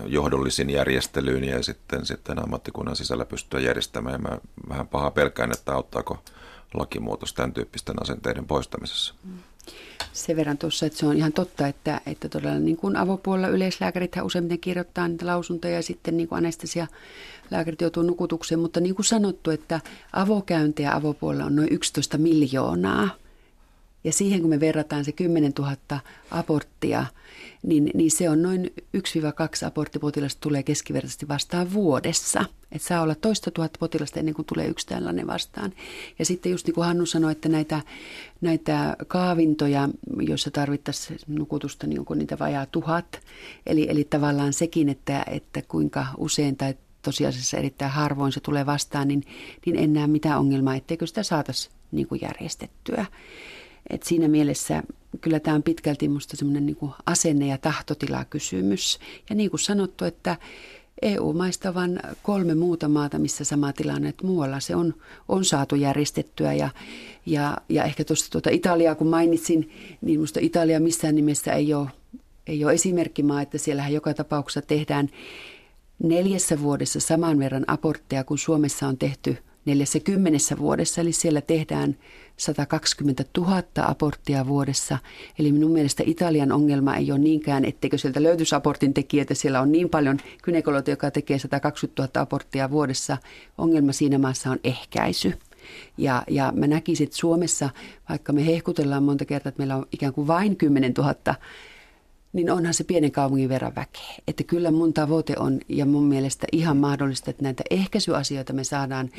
johdollisin järjestelyyn ja sitten, sitten ammattikunnan sisällä pystyä järjestämään. Mä vähän paha pelkään, että auttaako lakimuutos tämän tyyppisten asenteiden poistamisessa. Sen verran tuossa, että se on ihan totta, että, että todella niin kuin avopuolella yleislääkärit useimmiten kirjoittaa niitä lausuntoja ja sitten niin kuin anestesia lääkärit joutuu nukutukseen, mutta niin kuin sanottu, että avokäyntejä avopuolella on noin 11 miljoonaa. Ja siihen kun me verrataan se 10 000 aborttia, niin, niin se on noin 1-2 aborttipotilasta tulee keskivertaisesti vastaan vuodessa. Että saa olla toista tuhatta potilasta ennen kuin tulee yksi tällainen vastaan. Ja sitten just niin kuin Hannu sanoi, että näitä, näitä kaavintoja, joissa tarvittaisiin nukutusta, niin onko niitä vajaa tuhat. Eli, eli tavallaan sekin, että, että kuinka usein tai tosiasiassa erittäin harvoin se tulee vastaan, niin, niin en näe mitään ongelmaa, etteikö sitä saataisiin niin kuin järjestettyä. Et siinä mielessä kyllä tämä on pitkälti minusta semmoinen niin asenne- ja tahtotilakysymys. Ja niin kuin sanottu, että EU-maista vain kolme muuta maata, missä sama tilanne, että muualla se on, on saatu järjestettyä. Ja, ja, ja ehkä tuosta tuota Italiaa, kun mainitsin, niin minusta Italia missään nimessä ei ole, ei ole esimerkkimaa, että siellähän joka tapauksessa tehdään neljässä vuodessa saman verran abortteja kuin Suomessa on tehty neljässä kymmenessä vuodessa. Eli siellä tehdään 120 000 aborttia vuodessa. Eli minun mielestä Italian ongelma ei ole niinkään, etteikö sieltä löytyisi abortin tekijöitä. Siellä on niin paljon kynekologia, joka tekee 120 000 aborttia vuodessa. Ongelma siinä maassa on ehkäisy. Ja, ja mä näkisin, että Suomessa, vaikka me hehkutellaan monta kertaa, että meillä on ikään kuin vain 10 000 niin onhan se pienen kaupungin verran väkeä. Että kyllä mun tavoite on ja mun mielestä ihan mahdollista, että näitä ehkäisyasioita me saadaan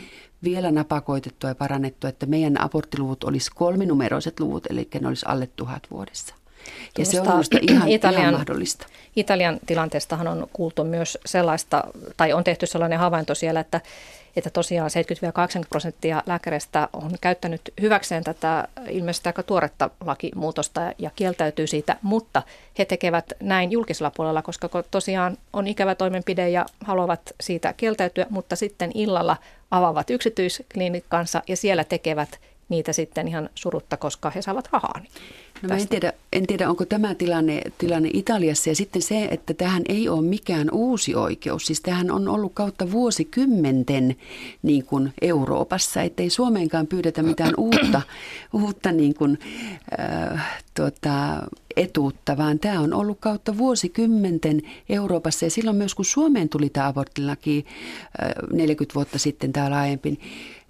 vielä napakoitettua ja parannettua, että meidän aborttiluvut olisi kolminumeroiset luvut, eli ne olisi alle tuhat vuodessa. Ja se on minusta ihan, Italian, ihan mahdollista. Italian tilanteestahan on kuultu myös sellaista, tai on tehty sellainen havainto siellä, että että tosiaan 70-80 prosenttia lääkäreistä on käyttänyt hyväkseen tätä ilmeisesti aika tuoretta lakimuutosta ja kieltäytyy siitä, mutta he tekevät näin julkisella puolella, koska tosiaan on ikävä toimenpide ja haluavat siitä kieltäytyä, mutta sitten illalla avaavat yksityisklinikkansa ja siellä tekevät niitä sitten ihan surutta, koska he saavat rahaa. No mä en tiedä, en tiedä, onko tämä tilanne, tilanne Italiassa ja sitten se, että tähän ei ole mikään uusi oikeus. Siis tähän on ollut kautta vuosikymmenten niin kuin Euroopassa, ettei Suomeenkaan pyydetä mitään (clears throat) uutta, uutta niin kuin, äh, tuota, etuutta, vaan tämä on ollut kautta vuosikymmenten Euroopassa. Ja silloin myös kun Suomeen tuli tämä aborttilaki äh, 40 vuotta sitten tämä laajempi,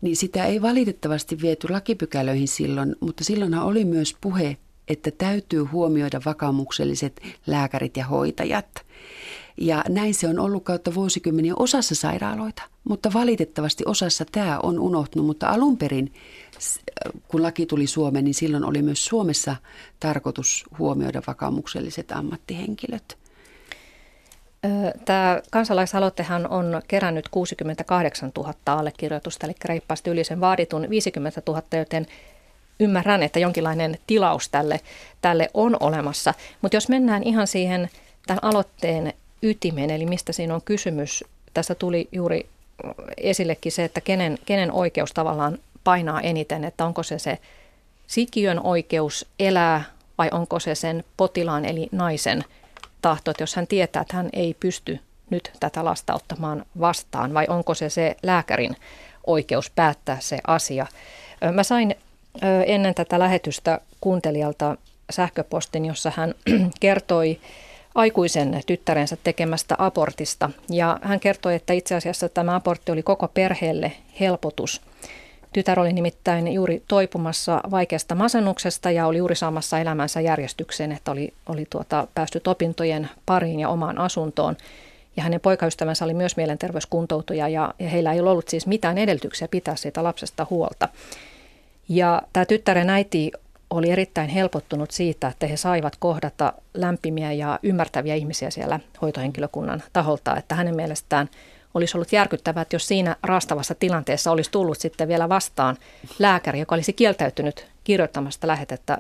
niin sitä ei valitettavasti viety lakipykälöihin silloin, mutta silloinhan oli myös puhe, että täytyy huomioida vakaumukselliset lääkärit ja hoitajat. Ja näin se on ollut kautta vuosikymmeniä osassa sairaaloita, mutta valitettavasti osassa tämä on unohtunut. Mutta alun perin, kun laki tuli Suomeen, niin silloin oli myös Suomessa tarkoitus huomioida vakaumukselliset ammattihenkilöt. Tämä kansalaisaloitehan on kerännyt 68 000 allekirjoitusta, eli reippaasti yli sen vaaditun 50 000, joten ymmärrän, että jonkinlainen tilaus tälle, tälle on olemassa. Mutta jos mennään ihan siihen tämän aloitteen ytimeen, eli mistä siinä on kysymys, tässä tuli juuri esillekin se, että kenen, kenen oikeus tavallaan painaa eniten, että onko se se sikiön oikeus elää vai onko se sen potilaan eli naisen tahto, että jos hän tietää, että hän ei pysty nyt tätä lasta ottamaan vastaan, vai onko se se lääkärin oikeus päättää se asia. Mä sain ennen tätä lähetystä kuuntelijalta sähköpostin, jossa hän (clears throat) kertoi aikuisen tyttärensä tekemästä abortista. Ja hän kertoi, että itse asiassa tämä abortti oli koko perheelle helpotus. Tytär oli nimittäin juuri toipumassa vaikeasta masennuksesta ja oli juuri saamassa elämänsä järjestykseen, että oli, oli tuota, päästy opintojen pariin ja omaan asuntoon. Ja hänen poikaystävänsä oli myös mielenterveyskuntoutuja ja, ja heillä ei ollut siis mitään edellytyksiä pitää siitä lapsesta huolta. Ja tämä tyttären äiti oli erittäin helpottunut siitä, että he saivat kohdata lämpimiä ja ymmärtäviä ihmisiä siellä hoitohenkilökunnan taholta, että hänen mielestään olisi ollut järkyttävää, että jos siinä raastavassa tilanteessa olisi tullut sitten vielä vastaan lääkäri, joka olisi kieltäytynyt kirjoittamasta lähetettä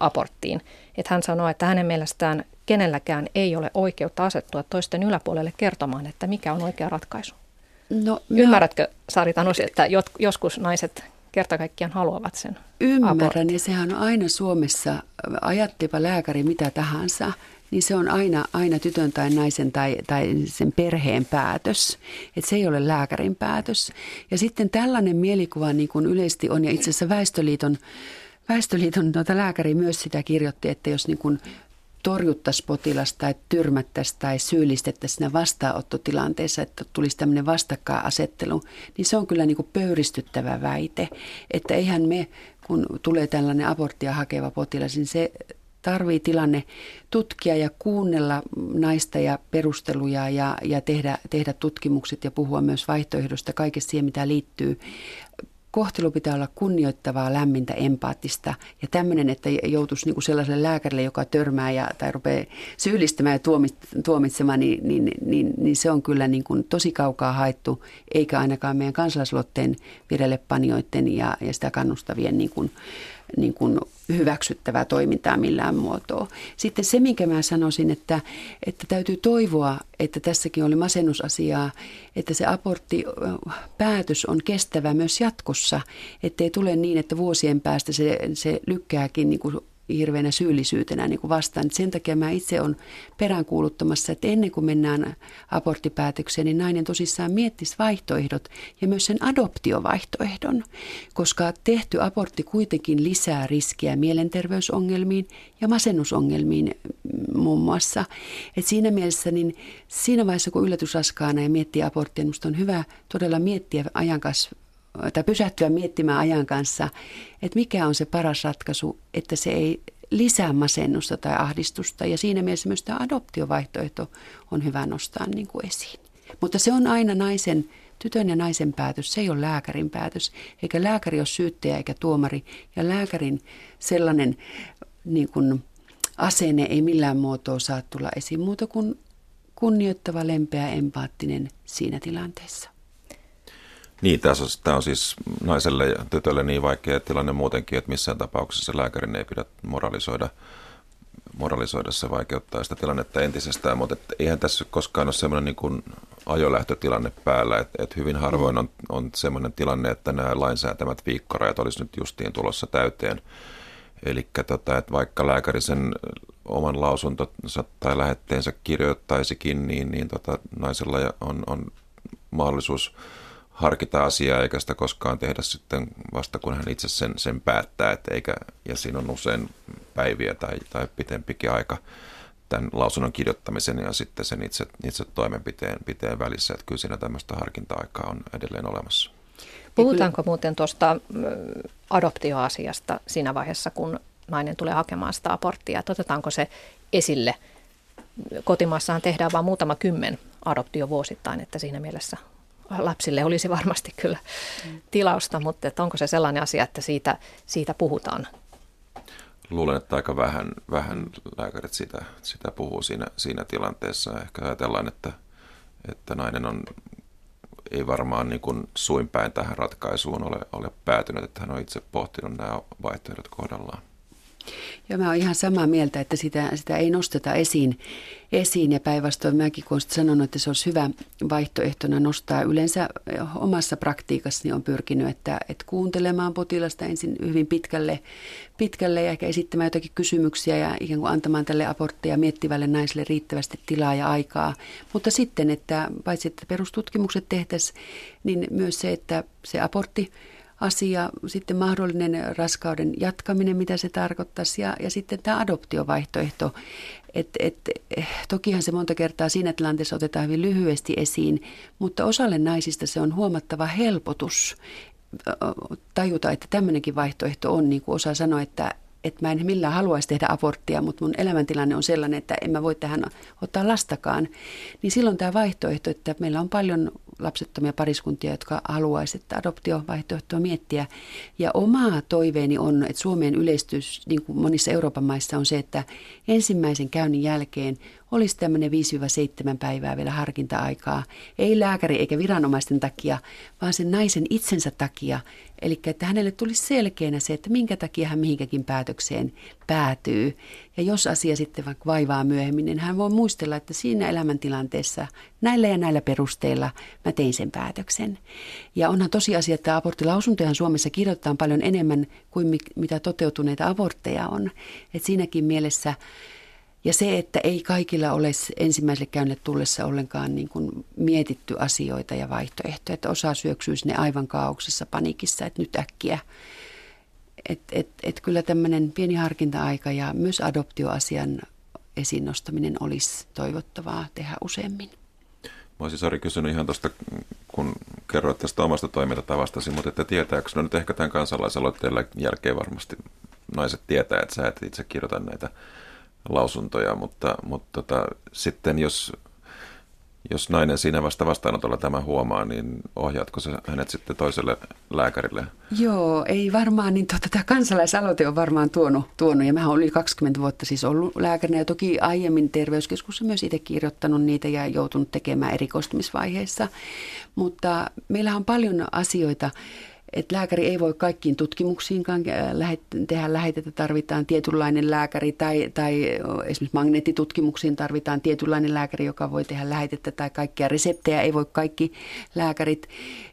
aborttiin. Että hän sanoi, että hänen mielestään kenelläkään ei ole oikeutta asettua toisten yläpuolelle kertomaan, että mikä on oikea ratkaisu. No, Ymmärrätkö, Sari Tanus, että joskus naiset kerta kaikkiaan haluavat sen Ymmärrän, abortin. ja sehän on aina Suomessa, ajattepa lääkäri mitä tahansa, niin se on aina, aina tytön tai naisen tai, tai sen perheen päätös. Että se ei ole lääkärin päätös. Ja sitten tällainen mielikuva niin kuin yleisesti on, ja itse asiassa Väestöliiton, Väestöliiton tuota lääkäri myös sitä kirjoitti, että jos niin kuin torjuttaisiin potilasta tai tyrmättäisiin tai syyllistettäisiin siinä vastaanottotilanteessa, että tulisi tämmöinen vastakkainasettelu, niin se on kyllä niin kuin pöyristyttävä väite. Että eihän me, kun tulee tällainen aborttia hakeva potilas, niin se tarvii tilanne tutkia ja kuunnella naista ja perusteluja ja, ja tehdä, tehdä tutkimukset ja puhua myös vaihtoehdosta kaikesta siihen, mitä liittyy. Kohtelu pitää olla kunnioittavaa, lämmintä, empaattista. Ja tämmöinen, että joutuisi niin sellaiselle lääkärille, joka törmää ja, tai rupeaa syyllistämään ja tuomitsemaan, niin, niin, niin, niin se on kyllä niin kuin tosi kaukaa haettu, eikä ainakaan meidän kansalaisluotteen vireillepanijoiden ja, ja sitä kannustavien niin kuin, niin kuin hyväksyttävää toimintaa millään muotoa. Sitten se, minkä mä sanoisin, että, että täytyy toivoa, että tässäkin oli masennusasiaa, että se aborttipäätös on kestävä myös jatkossa, ettei tule niin, että vuosien päästä se, se lykkääkin niin kuin hirveänä syyllisyytenä niin kuin vastaan. Sen takia mä itse olen peräänkuuluttamassa, että ennen kuin mennään aborttipäätökseen, niin nainen tosissaan miettisi vaihtoehdot ja myös sen adoptiovaihtoehdon, koska tehty abortti kuitenkin lisää riskiä mielenterveysongelmiin ja masennusongelmiin muun muassa. Et siinä mielessä, niin siinä vaiheessa kun yllätysraskaana ja miettii aborttia, niin on hyvä todella miettiä ajan kanssa tai pysähtyä miettimään ajan kanssa, että mikä on se paras ratkaisu, että se ei lisää masennusta tai ahdistusta. Ja siinä mielessä myös tämä adoptiovaihtoehto on hyvä nostaa niin kuin esiin. Mutta se on aina naisen, tytön ja naisen päätös, se ei ole lääkärin päätös. Eikä lääkäri ole syyttäjä eikä tuomari. Ja lääkärin sellainen niin kuin, asenne ei millään muotoa saa tulla esiin muuta kuin kunnioittava, lempeä, empaattinen siinä tilanteessa. Niin, tässä on, tämä on siis naiselle ja tytölle niin vaikea tilanne muutenkin, että missään tapauksessa lääkärin ei pidä moralisoida, moralisoida se vaikeuttaa sitä tilannetta entisestään, mutta et eihän tässä koskaan ole semmoinen niin ajolähtötilanne päällä, että et hyvin harvoin on, on semmoinen tilanne, että nämä lainsäätämät viikkorajat olisi nyt justiin tulossa täyteen. Eli tota, että vaikka lääkäri sen oman lausuntonsa tai lähetteensä kirjoittaisikin, niin, niin tota, naisella on, on mahdollisuus harkita asiaa eikä sitä koskaan tehdä sitten vasta kun hän itse sen, sen päättää, että eikä, ja siinä on usein päiviä tai, tai pitempikin aika tämän lausunnon kirjoittamisen ja sitten sen itse, itse toimenpiteen piteen välissä, että kyllä siinä tämmöistä harkinta-aikaa on edelleen olemassa. Puhutaanko muuten tuosta adoptioasiasta siinä vaiheessa, kun nainen tulee hakemaan sitä aborttia, että otetaanko se esille? Kotimaassahan tehdään vain muutama kymmen adoptio vuosittain, että siinä mielessä lapsille olisi varmasti kyllä tilausta, mutta että onko se sellainen asia, että siitä, siitä puhutaan? Luulen, että aika vähän, vähän lääkärit sitä, sitä puhuu siinä, siinä tilanteessa. Ehkä ajatellaan, että, että nainen on, ei varmaan niin kuin suinpäin tähän ratkaisuun ole, ole päätynyt, että hän on itse pohtinut nämä vaihtoehdot kohdallaan. Ja mä oon ihan samaa mieltä, että sitä, sitä ei nosteta esiin, esiin ja päinvastoin mäkin kun sanonut, että se olisi hyvä vaihtoehtona nostaa. Yleensä omassa praktiikassani on pyrkinyt, että, että kuuntelemaan potilasta ensin hyvin pitkälle, pitkälle ja ehkä esittämään jotakin kysymyksiä ja ikään kuin antamaan tälle abortteja miettivälle naiselle riittävästi tilaa ja aikaa. Mutta sitten, että paitsi että perustutkimukset tehtäisiin, niin myös se, että se abortti asia, sitten mahdollinen raskauden jatkaminen, mitä se tarkoittaisi, ja, ja sitten tämä adoptiovaihtoehto. Et, et, tokihan se monta kertaa siinä tilanteessa otetaan hyvin lyhyesti esiin, mutta osalle naisista se on huomattava helpotus tajuta, että tämmöinenkin vaihtoehto on, niin kuin osaa sanoa, että, että mä en millään haluaisi tehdä aborttia, mutta mun elämäntilanne on sellainen, että en mä voi tähän ottaa lastakaan. Niin silloin tämä vaihtoehto, että meillä on paljon lapsettomia pariskuntia, jotka haluaisivat adoptiovaihtoehtoa miettiä. Ja oma toiveeni on, että Suomeen yleistys, niin kuin monissa Euroopan maissa on se, että ensimmäisen käynnin jälkeen olisi tämmöinen 5-7 päivää vielä harkinta-aikaa. Ei lääkäri eikä viranomaisten takia, vaan sen naisen itsensä takia. Eli että hänelle tulisi selkeänä se, että minkä takia hän mihinkäkin päätökseen päätyy. Ja jos asia sitten vaikka vaivaa myöhemmin, niin hän voi muistella, että siinä elämäntilanteessa näillä ja näillä perusteilla mä tein sen päätöksen. Ja onhan tosiasia, että aborttilausuntoja Suomessa kirjoitetaan paljon enemmän kuin mitä toteutuneita abortteja on. Et siinäkin mielessä ja se, että ei kaikilla ole ensimmäiselle käynnille tullessa ollenkaan niin kuin mietitty asioita ja vaihtoehtoja, että osa syöksyy sinne aivan kaauksessa, panikissa, että nyt äkkiä. Että et, et kyllä tämmöinen pieni harkinta-aika ja myös adoptioasian esiin nostaminen olisi toivottavaa tehdä useammin. Mä olisin Sari kysynyt ihan tuosta, kun kerroit tästä omasta toimintatavastasi, mutta että tietääkö, no nyt ehkä tämän kansalaisaloitteen jälkeen varmasti naiset tietää, että sä et itse kirjoita näitä lausuntoja, mutta, mutta tota, sitten jos, jos nainen siinä vasta vastaanotolla tämä huomaa, niin ohjaatko se hänet sitten toiselle lääkärille? Joo, ei varmaan, niin tota, tämä kansalaisaloite on varmaan tuonut, tuonut. Ja mä yli 20 vuotta siis ollut lääkärinä. Ja toki aiemmin terveyskeskussa myös itse kirjoittanut niitä ja joutunut tekemään erikoistumisvaiheessa, mutta meillä on paljon asioita, että lääkäri ei voi kaikkiin tutkimuksiinkaan tehdä lähetettä, tarvitaan tietynlainen lääkäri tai, tai esimerkiksi magneettitutkimuksiin tarvitaan tietynlainen lääkäri, joka voi tehdä lähetettä tai kaikkia reseptejä ei voi kaikki lääkärit.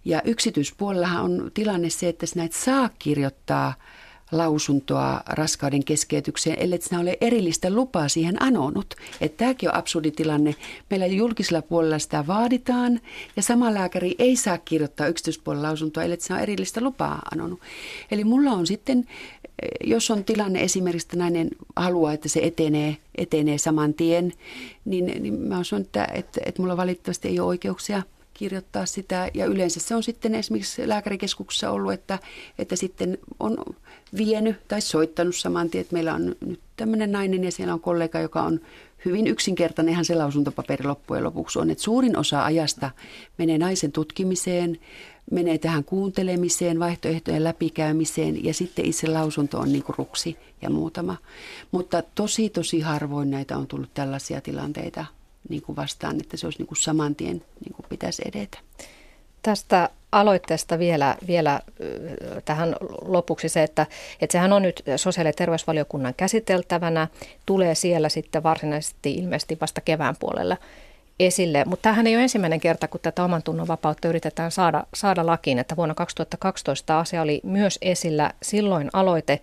Ja yksityispuolellahan on tilanne se, että sinä et saa kirjoittaa – lausuntoa raskauden keskeytykseen, ellei sinä ole erillistä lupaa siihen anonut. Että tämäkin on absurdi tilanne. Meillä julkisella puolella sitä vaaditaan ja sama lääkäri ei saa kirjoittaa yksityispuolella lausuntoa, ellei sinä ole erillistä lupaa anonut. Eli mulla on sitten, jos on tilanne esimerkiksi, että nainen haluaa, että se etenee, etenee saman tien, niin, niin mä oon sanonut, että, että, että mulla valitettavasti ei ole oikeuksia kirjoittaa sitä. Ja yleensä se on sitten esimerkiksi lääkärikeskuksessa ollut, että, että sitten on vienyt tai soittanut saman tien, että meillä on nyt tämmöinen nainen ja siellä on kollega, joka on hyvin yksinkertainen, ihan se lausuntopaperi loppujen lopuksi on, että suurin osa ajasta menee naisen tutkimiseen, menee tähän kuuntelemiseen, vaihtoehtojen läpikäymiseen ja sitten itse lausunto on niin ruksi ja muutama. Mutta tosi tosi harvoin näitä on tullut tällaisia tilanteita niin kuin vastaan, että se olisi niin kuin saman tien niin kuin pitäisi edetä. Tästä aloitteesta vielä, vielä tähän lopuksi se, että, että sehän on nyt sosiaali- ja terveysvaliokunnan käsiteltävänä, tulee siellä sitten varsinaisesti ilmeisesti vasta kevään puolella esille. Mutta tämähän ei ole ensimmäinen kerta, kun tätä oman tunnon vapautta yritetään saada, saada lakiin, että vuonna 2012 asia oli myös esillä. Silloin aloite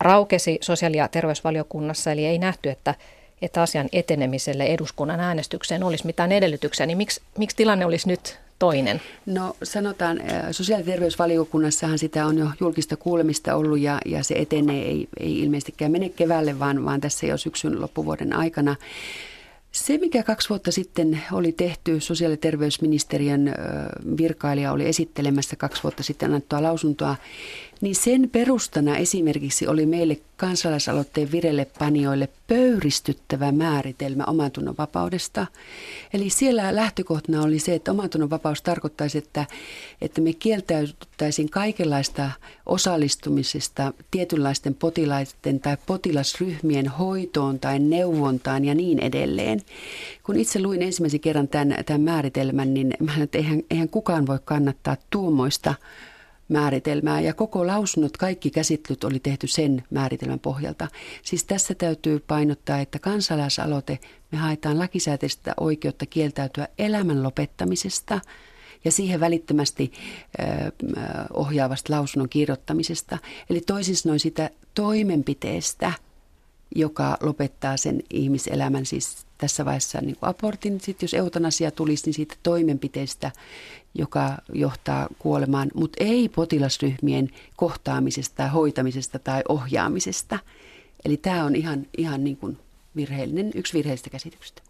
raukesi sosiaali- ja terveysvaliokunnassa, eli ei nähty, että että asian etenemiselle eduskunnan äänestykseen olisi mitään edellytyksiä, niin miksi, miksi tilanne olisi nyt toinen? No sanotaan, sosiaali- ja terveysvaliokunnassahan sitä on jo julkista kuulemista ollut ja, ja se etenee, ei, ei ilmeisestikään mene keväälle, vaan, vaan tässä jo syksyn loppuvuoden aikana. Se, mikä kaksi vuotta sitten oli tehty, sosiaali- ja terveysministeriön virkailija oli esittelemässä kaksi vuotta sitten annettua lausuntoa, niin sen perustana esimerkiksi oli meille kansalaisaloitteen virelle panijoille pöyristyttävä määritelmä omantunnon vapaudesta. Eli siellä lähtökohtana oli se, että omantunnon vapaus tarkoittaisi, että, että me kieltäyttäisiin kaikenlaista osallistumisesta tietynlaisten potilaiden tai potilasryhmien hoitoon tai neuvontaan ja niin edelleen. Kun itse luin ensimmäisen kerran tämän, tämän määritelmän, niin mä että eihän, eihän kukaan voi kannattaa tuomoista määritelmää ja koko lausunnot, kaikki käsittelyt oli tehty sen määritelmän pohjalta. Siis tässä täytyy painottaa, että kansalaisaloite, me haetaan lakisääteistä oikeutta kieltäytyä elämän lopettamisesta ja siihen välittömästi ohjaavasta lausunnon kirjoittamisesta. Eli toisin sanoen sitä toimenpiteestä, joka lopettaa sen ihmiselämän, siis tässä vaiheessa niin kuin abortin. Sitten jos eutanasia tulisi, niin siitä toimenpiteestä, joka johtaa kuolemaan, mutta ei potilasryhmien kohtaamisesta hoitamisesta tai ohjaamisesta. Eli tämä on ihan, ihan niin kuin virheellinen, yksi virheellistä käsityksestä.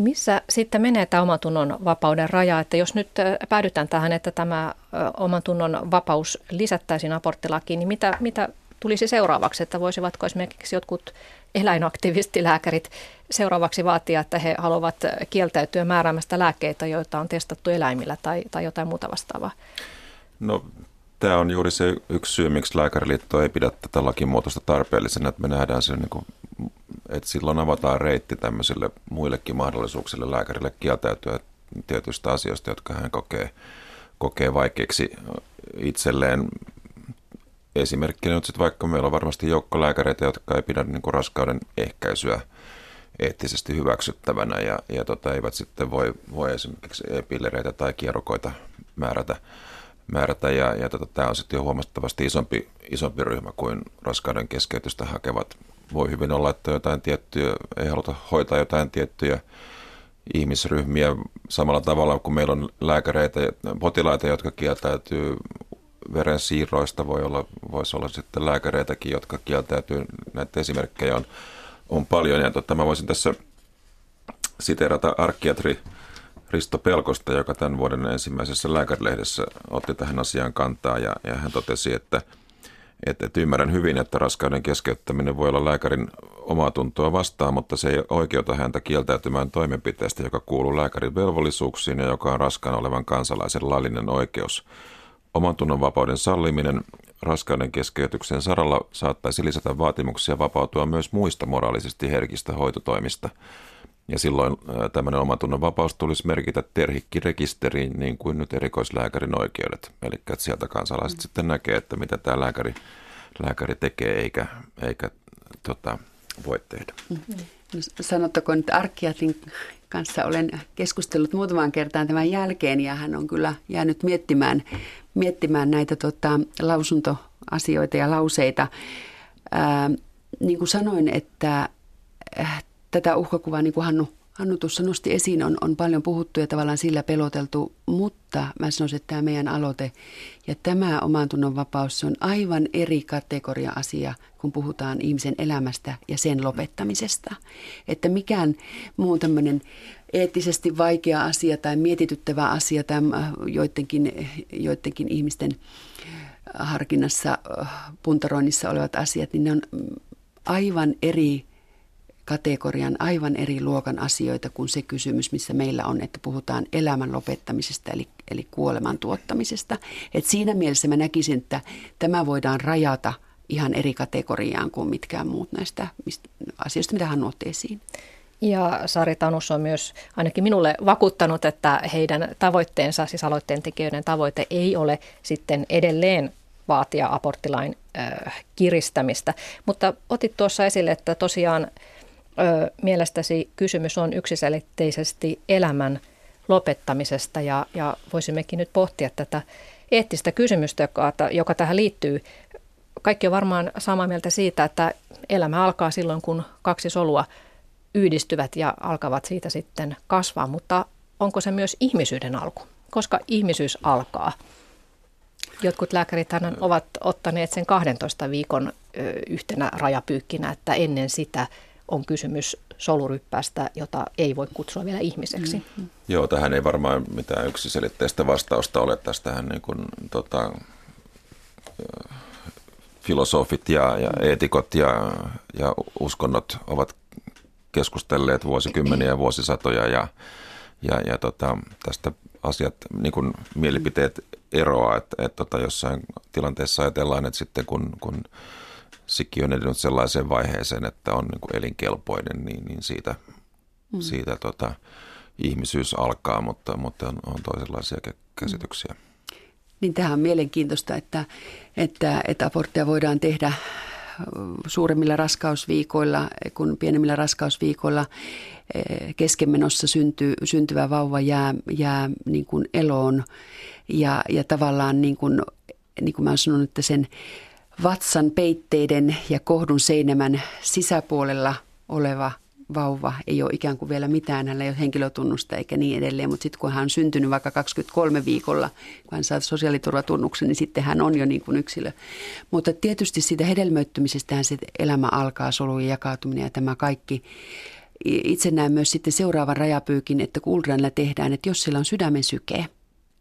Missä sitten menee tämä omatunnon vapauden raja, että jos nyt päädytään tähän, että tämä omatunnon vapaus lisättäisiin aborttilakiin, niin mitä, mitä tulisi seuraavaksi, että voisivatko esimerkiksi jotkut eläinaktivistilääkärit seuraavaksi vaatia, että he haluavat kieltäytyä määräämästä lääkkeitä, joita on testattu eläimillä tai, tai jotain muuta vastaavaa? No tämä on juuri se yksi syy, miksi lääkäriliitto ei pidä tätä lakimuotoista tarpeellisena, että me nähdään sen, niin kuin, että silloin avataan reitti tämmöisille muillekin mahdollisuuksille lääkärille kieltäytyä tietyistä asioista, jotka hän kokee, kokee vaikeiksi itselleen esimerkkinä nyt sitten vaikka meillä on varmasti joukko lääkäreitä, jotka ei pidä niin kuin raskauden ehkäisyä eettisesti hyväksyttävänä ja, ja tota, eivät sitten voi, voi esimerkiksi pillereitä tai kierrokoita määrätä. määrätä ja, ja tota, tämä on sitten jo huomattavasti isompi, isompi ryhmä kuin raskauden keskeytystä hakevat. Voi hyvin olla, että jotain tiettyjä, ei haluta hoitaa jotain tiettyjä ihmisryhmiä samalla tavalla kuin meillä on lääkäreitä potilaita, jotka kieltäytyy verensiirroista voi olla, voisi olla sitten lääkäreitäkin, jotka kieltäytyy. Näitä esimerkkejä on, on paljon. Ja totta, mä voisin tässä siterata arkkiatri Risto Pelkosta, joka tämän vuoden ensimmäisessä lääkärilehdessä otti tähän asiaan kantaa. Ja, ja hän totesi, että, että, että ymmärrän hyvin, että raskauden keskeyttäminen voi olla lääkärin omaa tuntoa vastaan, mutta se ei oikeuta häntä kieltäytymään toimenpiteestä, joka kuuluu lääkärin velvollisuuksiin ja joka on raskaana olevan kansalaisen laillinen oikeus – Oman vapauden salliminen raskauden keskeytyksen saralla saattaisi lisätä vaatimuksia vapautua myös muista moraalisesti herkistä hoitotoimista. Ja silloin tämmöinen omatunnon vapaus tulisi merkitä terhikkirekisteriin niin kuin nyt erikoislääkärin oikeudet. Eli että sieltä kansalaiset mm. sitten näkee, että mitä tämä lääkäri, lääkäri tekee eikä, eikä tota, voi tehdä. Mm-hmm. Sanottakoon, että Arkkiatin kanssa olen keskustellut muutaman kertaan tämän jälkeen ja hän on kyllä jäänyt miettimään, miettimään näitä tota, lausuntoasioita ja lauseita. Ää, niin kuin sanoin, että äh, tätä uhkakuvaa, niin kuin Hannu Hannu tuossa nosti esiin, on, on paljon puhuttu ja tavallaan sillä peloteltu, mutta mä sanoisin, että tämä meidän aloite ja tämä oman tunnon vapaus, se on aivan eri kategoria asia, kun puhutaan ihmisen elämästä ja sen lopettamisesta. Että mikään muu tämmöinen eettisesti vaikea asia tai mietityttävä asia tai äh, joidenkin, joidenkin ihmisten harkinnassa, äh, puntaroinnissa olevat asiat, niin ne on aivan eri kategorian aivan eri luokan asioita kuin se kysymys, missä meillä on, että puhutaan elämän lopettamisesta eli, eli kuoleman tuottamisesta. Et siinä mielessä mä näkisin, että tämä voidaan rajata ihan eri kategoriaan kuin mitkään muut näistä asioista, mitä hän otti esiin. Ja Sari Tanus on myös ainakin minulle vakuuttanut, että heidän tavoitteensa, siis aloitteen tekijöiden tavoite ei ole sitten edelleen vaatia aborttilain äh, kiristämistä. Mutta otit tuossa esille, että tosiaan ö, mielestäsi kysymys on yksiselitteisesti elämän lopettamisesta ja, ja voisimmekin nyt pohtia tätä eettistä kysymystä, joka, joka tähän liittyy. Kaikki on varmaan samaa mieltä siitä, että elämä alkaa silloin, kun kaksi solua yhdistyvät ja alkavat siitä sitten kasvaa, mutta onko se myös ihmisyyden alku? Koska ihmisyys alkaa? Jotkut lääkärit ovat ottaneet sen 12 viikon yhtenä rajapyykkinä, että ennen sitä on kysymys soluryppäästä, jota ei voi kutsua vielä ihmiseksi. Mm-hmm. Joo, tähän ei varmaan mitään yksiselitteistä vastausta ole. Tästähän niin kuin, tota, filosofit ja, ja eetikot ja, ja uskonnot ovat keskustelleet vuosikymmeniä ja vuosisatoja ja, ja, ja tota, tästä asiat, niin kuin mielipiteet eroaa, että, että tota, jossain tilanteessa ajatellaan, että sitten kun, kun Sikki on edennyt sellaiseen vaiheeseen, että on niin kuin elinkelpoinen, niin, niin siitä, mm. siitä tota, ihmisyys alkaa, mutta, mutta on, on toisenlaisia käsityksiä. Mm. Niin tähän on mielenkiintoista, että, että, että aborttia voidaan tehdä suuremmilla raskausviikoilla, kun pienemmillä raskausviikoilla keskenmenossa syntyy, syntyvä vauva jää, jää niin kuin eloon ja, ja tavallaan niin kuin, niin kuin mä olen sanonut, että sen vatsan peitteiden ja kohdun seinämän sisäpuolella oleva vauva ei ole ikään kuin vielä mitään, hänellä ei ole henkilötunnusta eikä niin edelleen, mutta sitten kun hän on syntynyt vaikka 23 viikolla, kun hän saa sosiaaliturvatunnuksen, niin sitten hän on jo niin kuin yksilö. Mutta tietysti siitä hedelmöittymisestä se elämä alkaa, solujen jakautuminen ja tämä kaikki. Itse näen myös sitten seuraavan rajapyykin, että kun tehdään, että jos sillä on sydämen syke,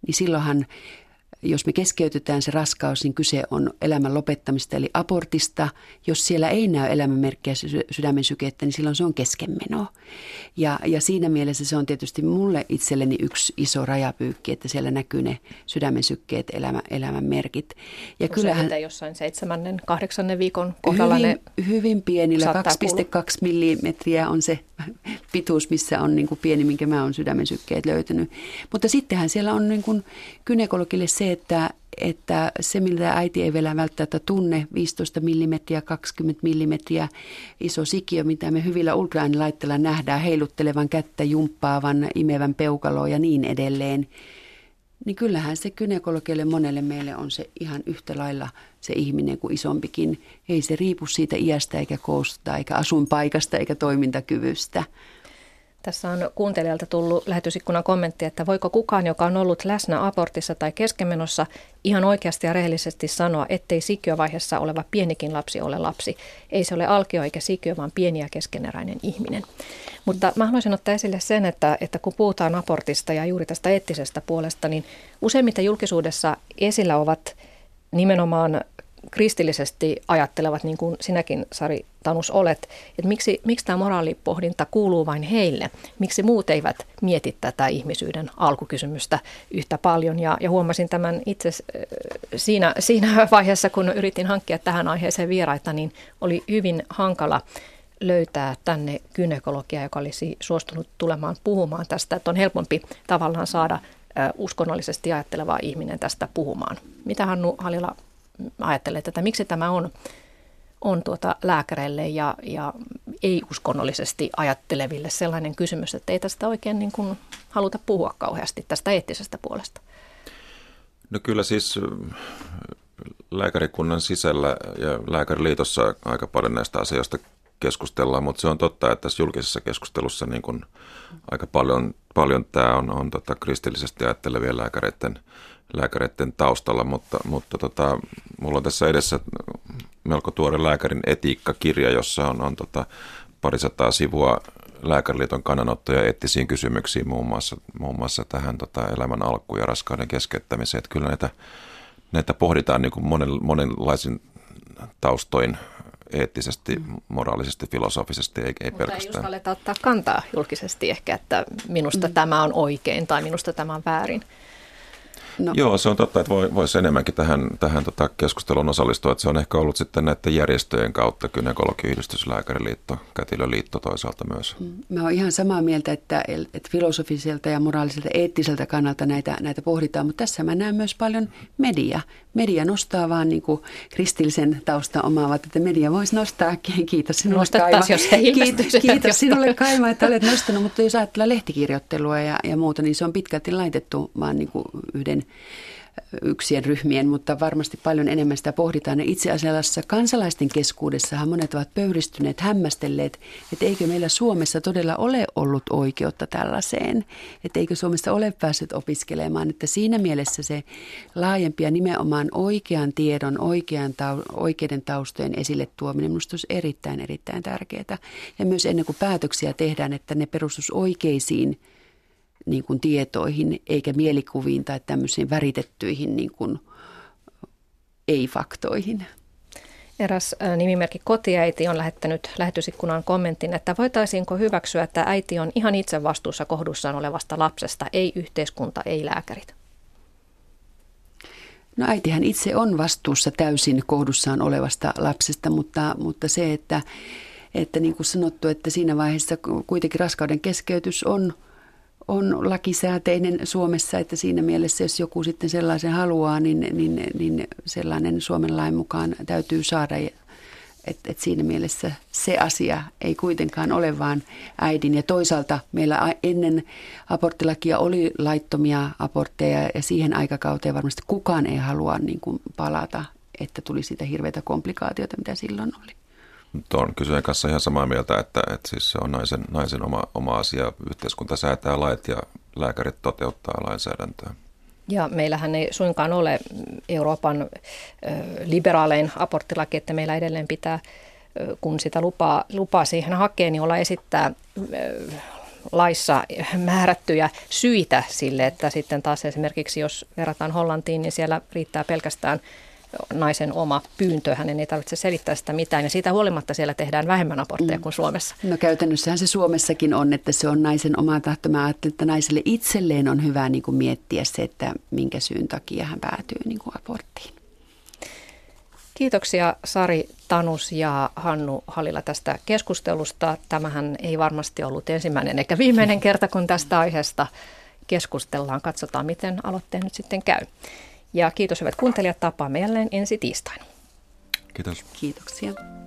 niin silloinhan jos me keskeytetään se raskaus, niin kyse on elämän lopettamista eli abortista. Jos siellä ei näy elämänmerkkejä sydämen sykettä, niin silloin se on keskenmeno. Ja, ja siinä mielessä se on tietysti mulle itselleni yksi iso rajapyykki, että siellä näkyy ne sydämen sykkeet, elämä, elämän merkit. Ja kyllähän, jossain seitsemännen, kahdeksannen viikon kohdalla hyvin, ne Hyvin pienillä, 2,2 millimetriä on se pituus, missä on niin kuin pieni, minkä mä oon sydämen sykkeet löytänyt. Mutta sittenhän siellä on niin kuin gynekologille se, että, että se, mitä äiti ei vielä välttämättä tunne, 15 mm, 20 mm iso sikiö, mitä me hyvillä ultraäänilaitteilla nähdään, heiluttelevan kättä, jumppaavan, imevän peukaloa ja niin edelleen, niin kyllähän se gynekologille monelle meille on se ihan yhtä lailla se ihminen kuin isompikin. Ei se riipu siitä iästä eikä koosta eikä asuinpaikasta eikä toimintakyvystä. Tässä on kuuntelijalta tullut lähetysikkunan kommentti, että voiko kukaan, joka on ollut läsnä abortissa tai keskenmenossa, ihan oikeasti ja rehellisesti sanoa, ettei sikiövaiheessa oleva pienikin lapsi ole lapsi. Ei se ole alkio eikä sikiö, vaan pieni ja keskeneräinen ihminen. Mutta mä haluaisin ottaa esille sen, että, että kun puhutaan abortista ja juuri tästä eettisestä puolesta, niin useimmiten julkisuudessa esillä ovat nimenomaan kristillisesti ajattelevat, niin kuin sinäkin Sari Tanus olet, että miksi, miksi tämä moraalipohdinta kuuluu vain heille, miksi muut eivät mieti tätä ihmisyyden alkukysymystä yhtä paljon. Ja, ja huomasin tämän itse äh, siinä, siinä (laughs) vaiheessa, kun yritin hankkia tähän aiheeseen vieraita, niin oli hyvin hankala löytää tänne gynekologia, joka olisi suostunut tulemaan puhumaan tästä, että on helpompi tavallaan saada äh, uskonnollisesti ajatteleva ihminen tästä puhumaan. Mitä Hannu Halila ajattelee tätä, miksi tämä on, on tuota lääkäreille ja, ja ei-uskonnollisesti ajatteleville sellainen kysymys, että ei tästä oikein niin kuin haluta puhua kauheasti tästä eettisestä puolesta? No kyllä siis lääkärikunnan sisällä ja lääkäriliitossa aika paljon näistä asioista keskustellaan, mutta se on totta, että tässä julkisessa keskustelussa niin kuin aika paljon, paljon tämä on, on tota kristillisesti ajattelevien lääkäreiden lääkäreiden taustalla, mutta, mutta tota, mulla on tässä edessä melko tuore lääkärin etiikkakirja, jossa on, on tota, parisataa sivua Lääkäriliiton kannanottoja eettisiin kysymyksiin, muun muassa, muun muassa tähän tota, elämän alkuun ja raskauden keskeyttämiseen. Että kyllä näitä, näitä pohditaan niin kuin monen, monenlaisin taustoin eettisesti, moraalisesti, filosofisesti, ei, ei Mutta pelkästään. ei uskalleta ottaa kantaa julkisesti ehkä, että minusta mm. tämä on oikein tai minusta tämä on väärin. No. Joo, se on totta, että voi, voisi enemmänkin tähän, tähän tota keskusteluun osallistua. Että se on ehkä ollut sitten näiden järjestöjen kautta, gynekologiyhdistys, lääkäriliitto, kätilöliitto toisaalta myös. Mm, mä oon ihan samaa mieltä, että, että filosofiselta ja moraaliselta, eettiseltä kannalta näitä, näitä pohditaan, mutta tässä mä näen myös paljon media. Media nostaa vaan niin kuin kristillisen taustan omaavat, että media voisi nostaa, kiitos sinulle Kaima. jos he kiitos, kiitos sinulle Kaima, että olet nostanut, mutta jos ajatellaan lehtikirjoittelua ja, ja muuta, niin se on pitkälti laitettu vaan niin kuin yhden yksien ryhmien, mutta varmasti paljon enemmän sitä pohditaan. Ja itse asiassa kansalaisten keskuudessahan monet ovat pöyristyneet, hämmästelleet, että eikö meillä Suomessa todella ole ollut oikeutta tällaiseen, että eikö Suomessa ole päässyt opiskelemaan, että siinä mielessä se laajempi ja nimenomaan oikean tiedon, oikean tau- oikeiden taustojen esille tuominen minusta olisi erittäin, erittäin tärkeää. Ja myös ennen kuin päätöksiä tehdään, että ne perustus oikeisiin niin kuin tietoihin eikä mielikuviin tai tämmöisiin väritettyihin niin kuin ei-faktoihin. Eräs nimimerkki kotiäiti on lähettänyt lähetysikkunan kommentin, että voitaisiinko hyväksyä, että äiti on ihan itse vastuussa kohdussaan olevasta lapsesta, ei yhteiskunta, ei lääkärit. No äitihän itse on vastuussa täysin kohdussaan olevasta lapsesta, mutta, mutta se, että, että niin kuin sanottu, että siinä vaiheessa kuitenkin raskauden keskeytys on – on lakisääteinen Suomessa, että siinä mielessä, jos joku sitten sellaisen haluaa, niin, niin, niin sellainen Suomen lain mukaan täytyy saada. Että et siinä mielessä se asia ei kuitenkaan ole vaan äidin. Ja toisaalta meillä ennen aborttilakia oli laittomia abortteja ja siihen aikakauteen varmasti kukaan ei halua niin kuin palata, että tuli sitä hirveitä komplikaatioita, mitä silloin oli. Tuon kysyjän kanssa ihan samaa mieltä, että, että siis se on naisen, naisen oma, oma asia. Yhteiskunta säätää lait ja lääkärit toteuttaa lainsäädäntöä. Ja meillähän ei suinkaan ole Euroopan liberaalein aborttilaki, että meillä edelleen pitää, kun sitä lupaa, lupaa siihen hakee, niin olla esittää laissa määrättyjä syitä sille, että sitten taas esimerkiksi jos verrataan Hollantiin, niin siellä riittää pelkästään naisen oma pyyntö, hänen ei tarvitse selittää sitä mitään ja siitä huolimatta siellä tehdään vähemmän abortteja mm. kuin Suomessa. No käytännössähän se Suomessakin on, että se on naisen oma tahto. Mä ajattelin, että naiselle itselleen on hyvä niin kuin miettiä se, että minkä syyn takia hän päätyy niin kuin aborttiin. Kiitoksia Sari Tanus ja Hannu Halila tästä keskustelusta. Tämähän ei varmasti ollut ensimmäinen eikä viimeinen kerta, kun tästä aiheesta keskustellaan. Katsotaan, miten aloitteen nyt sitten käy. Ja kiitos hyvät kuuntelijat, tapaamme jälleen ensi tiistaina. Kiitos. Kiitoksia. Kiitoksia.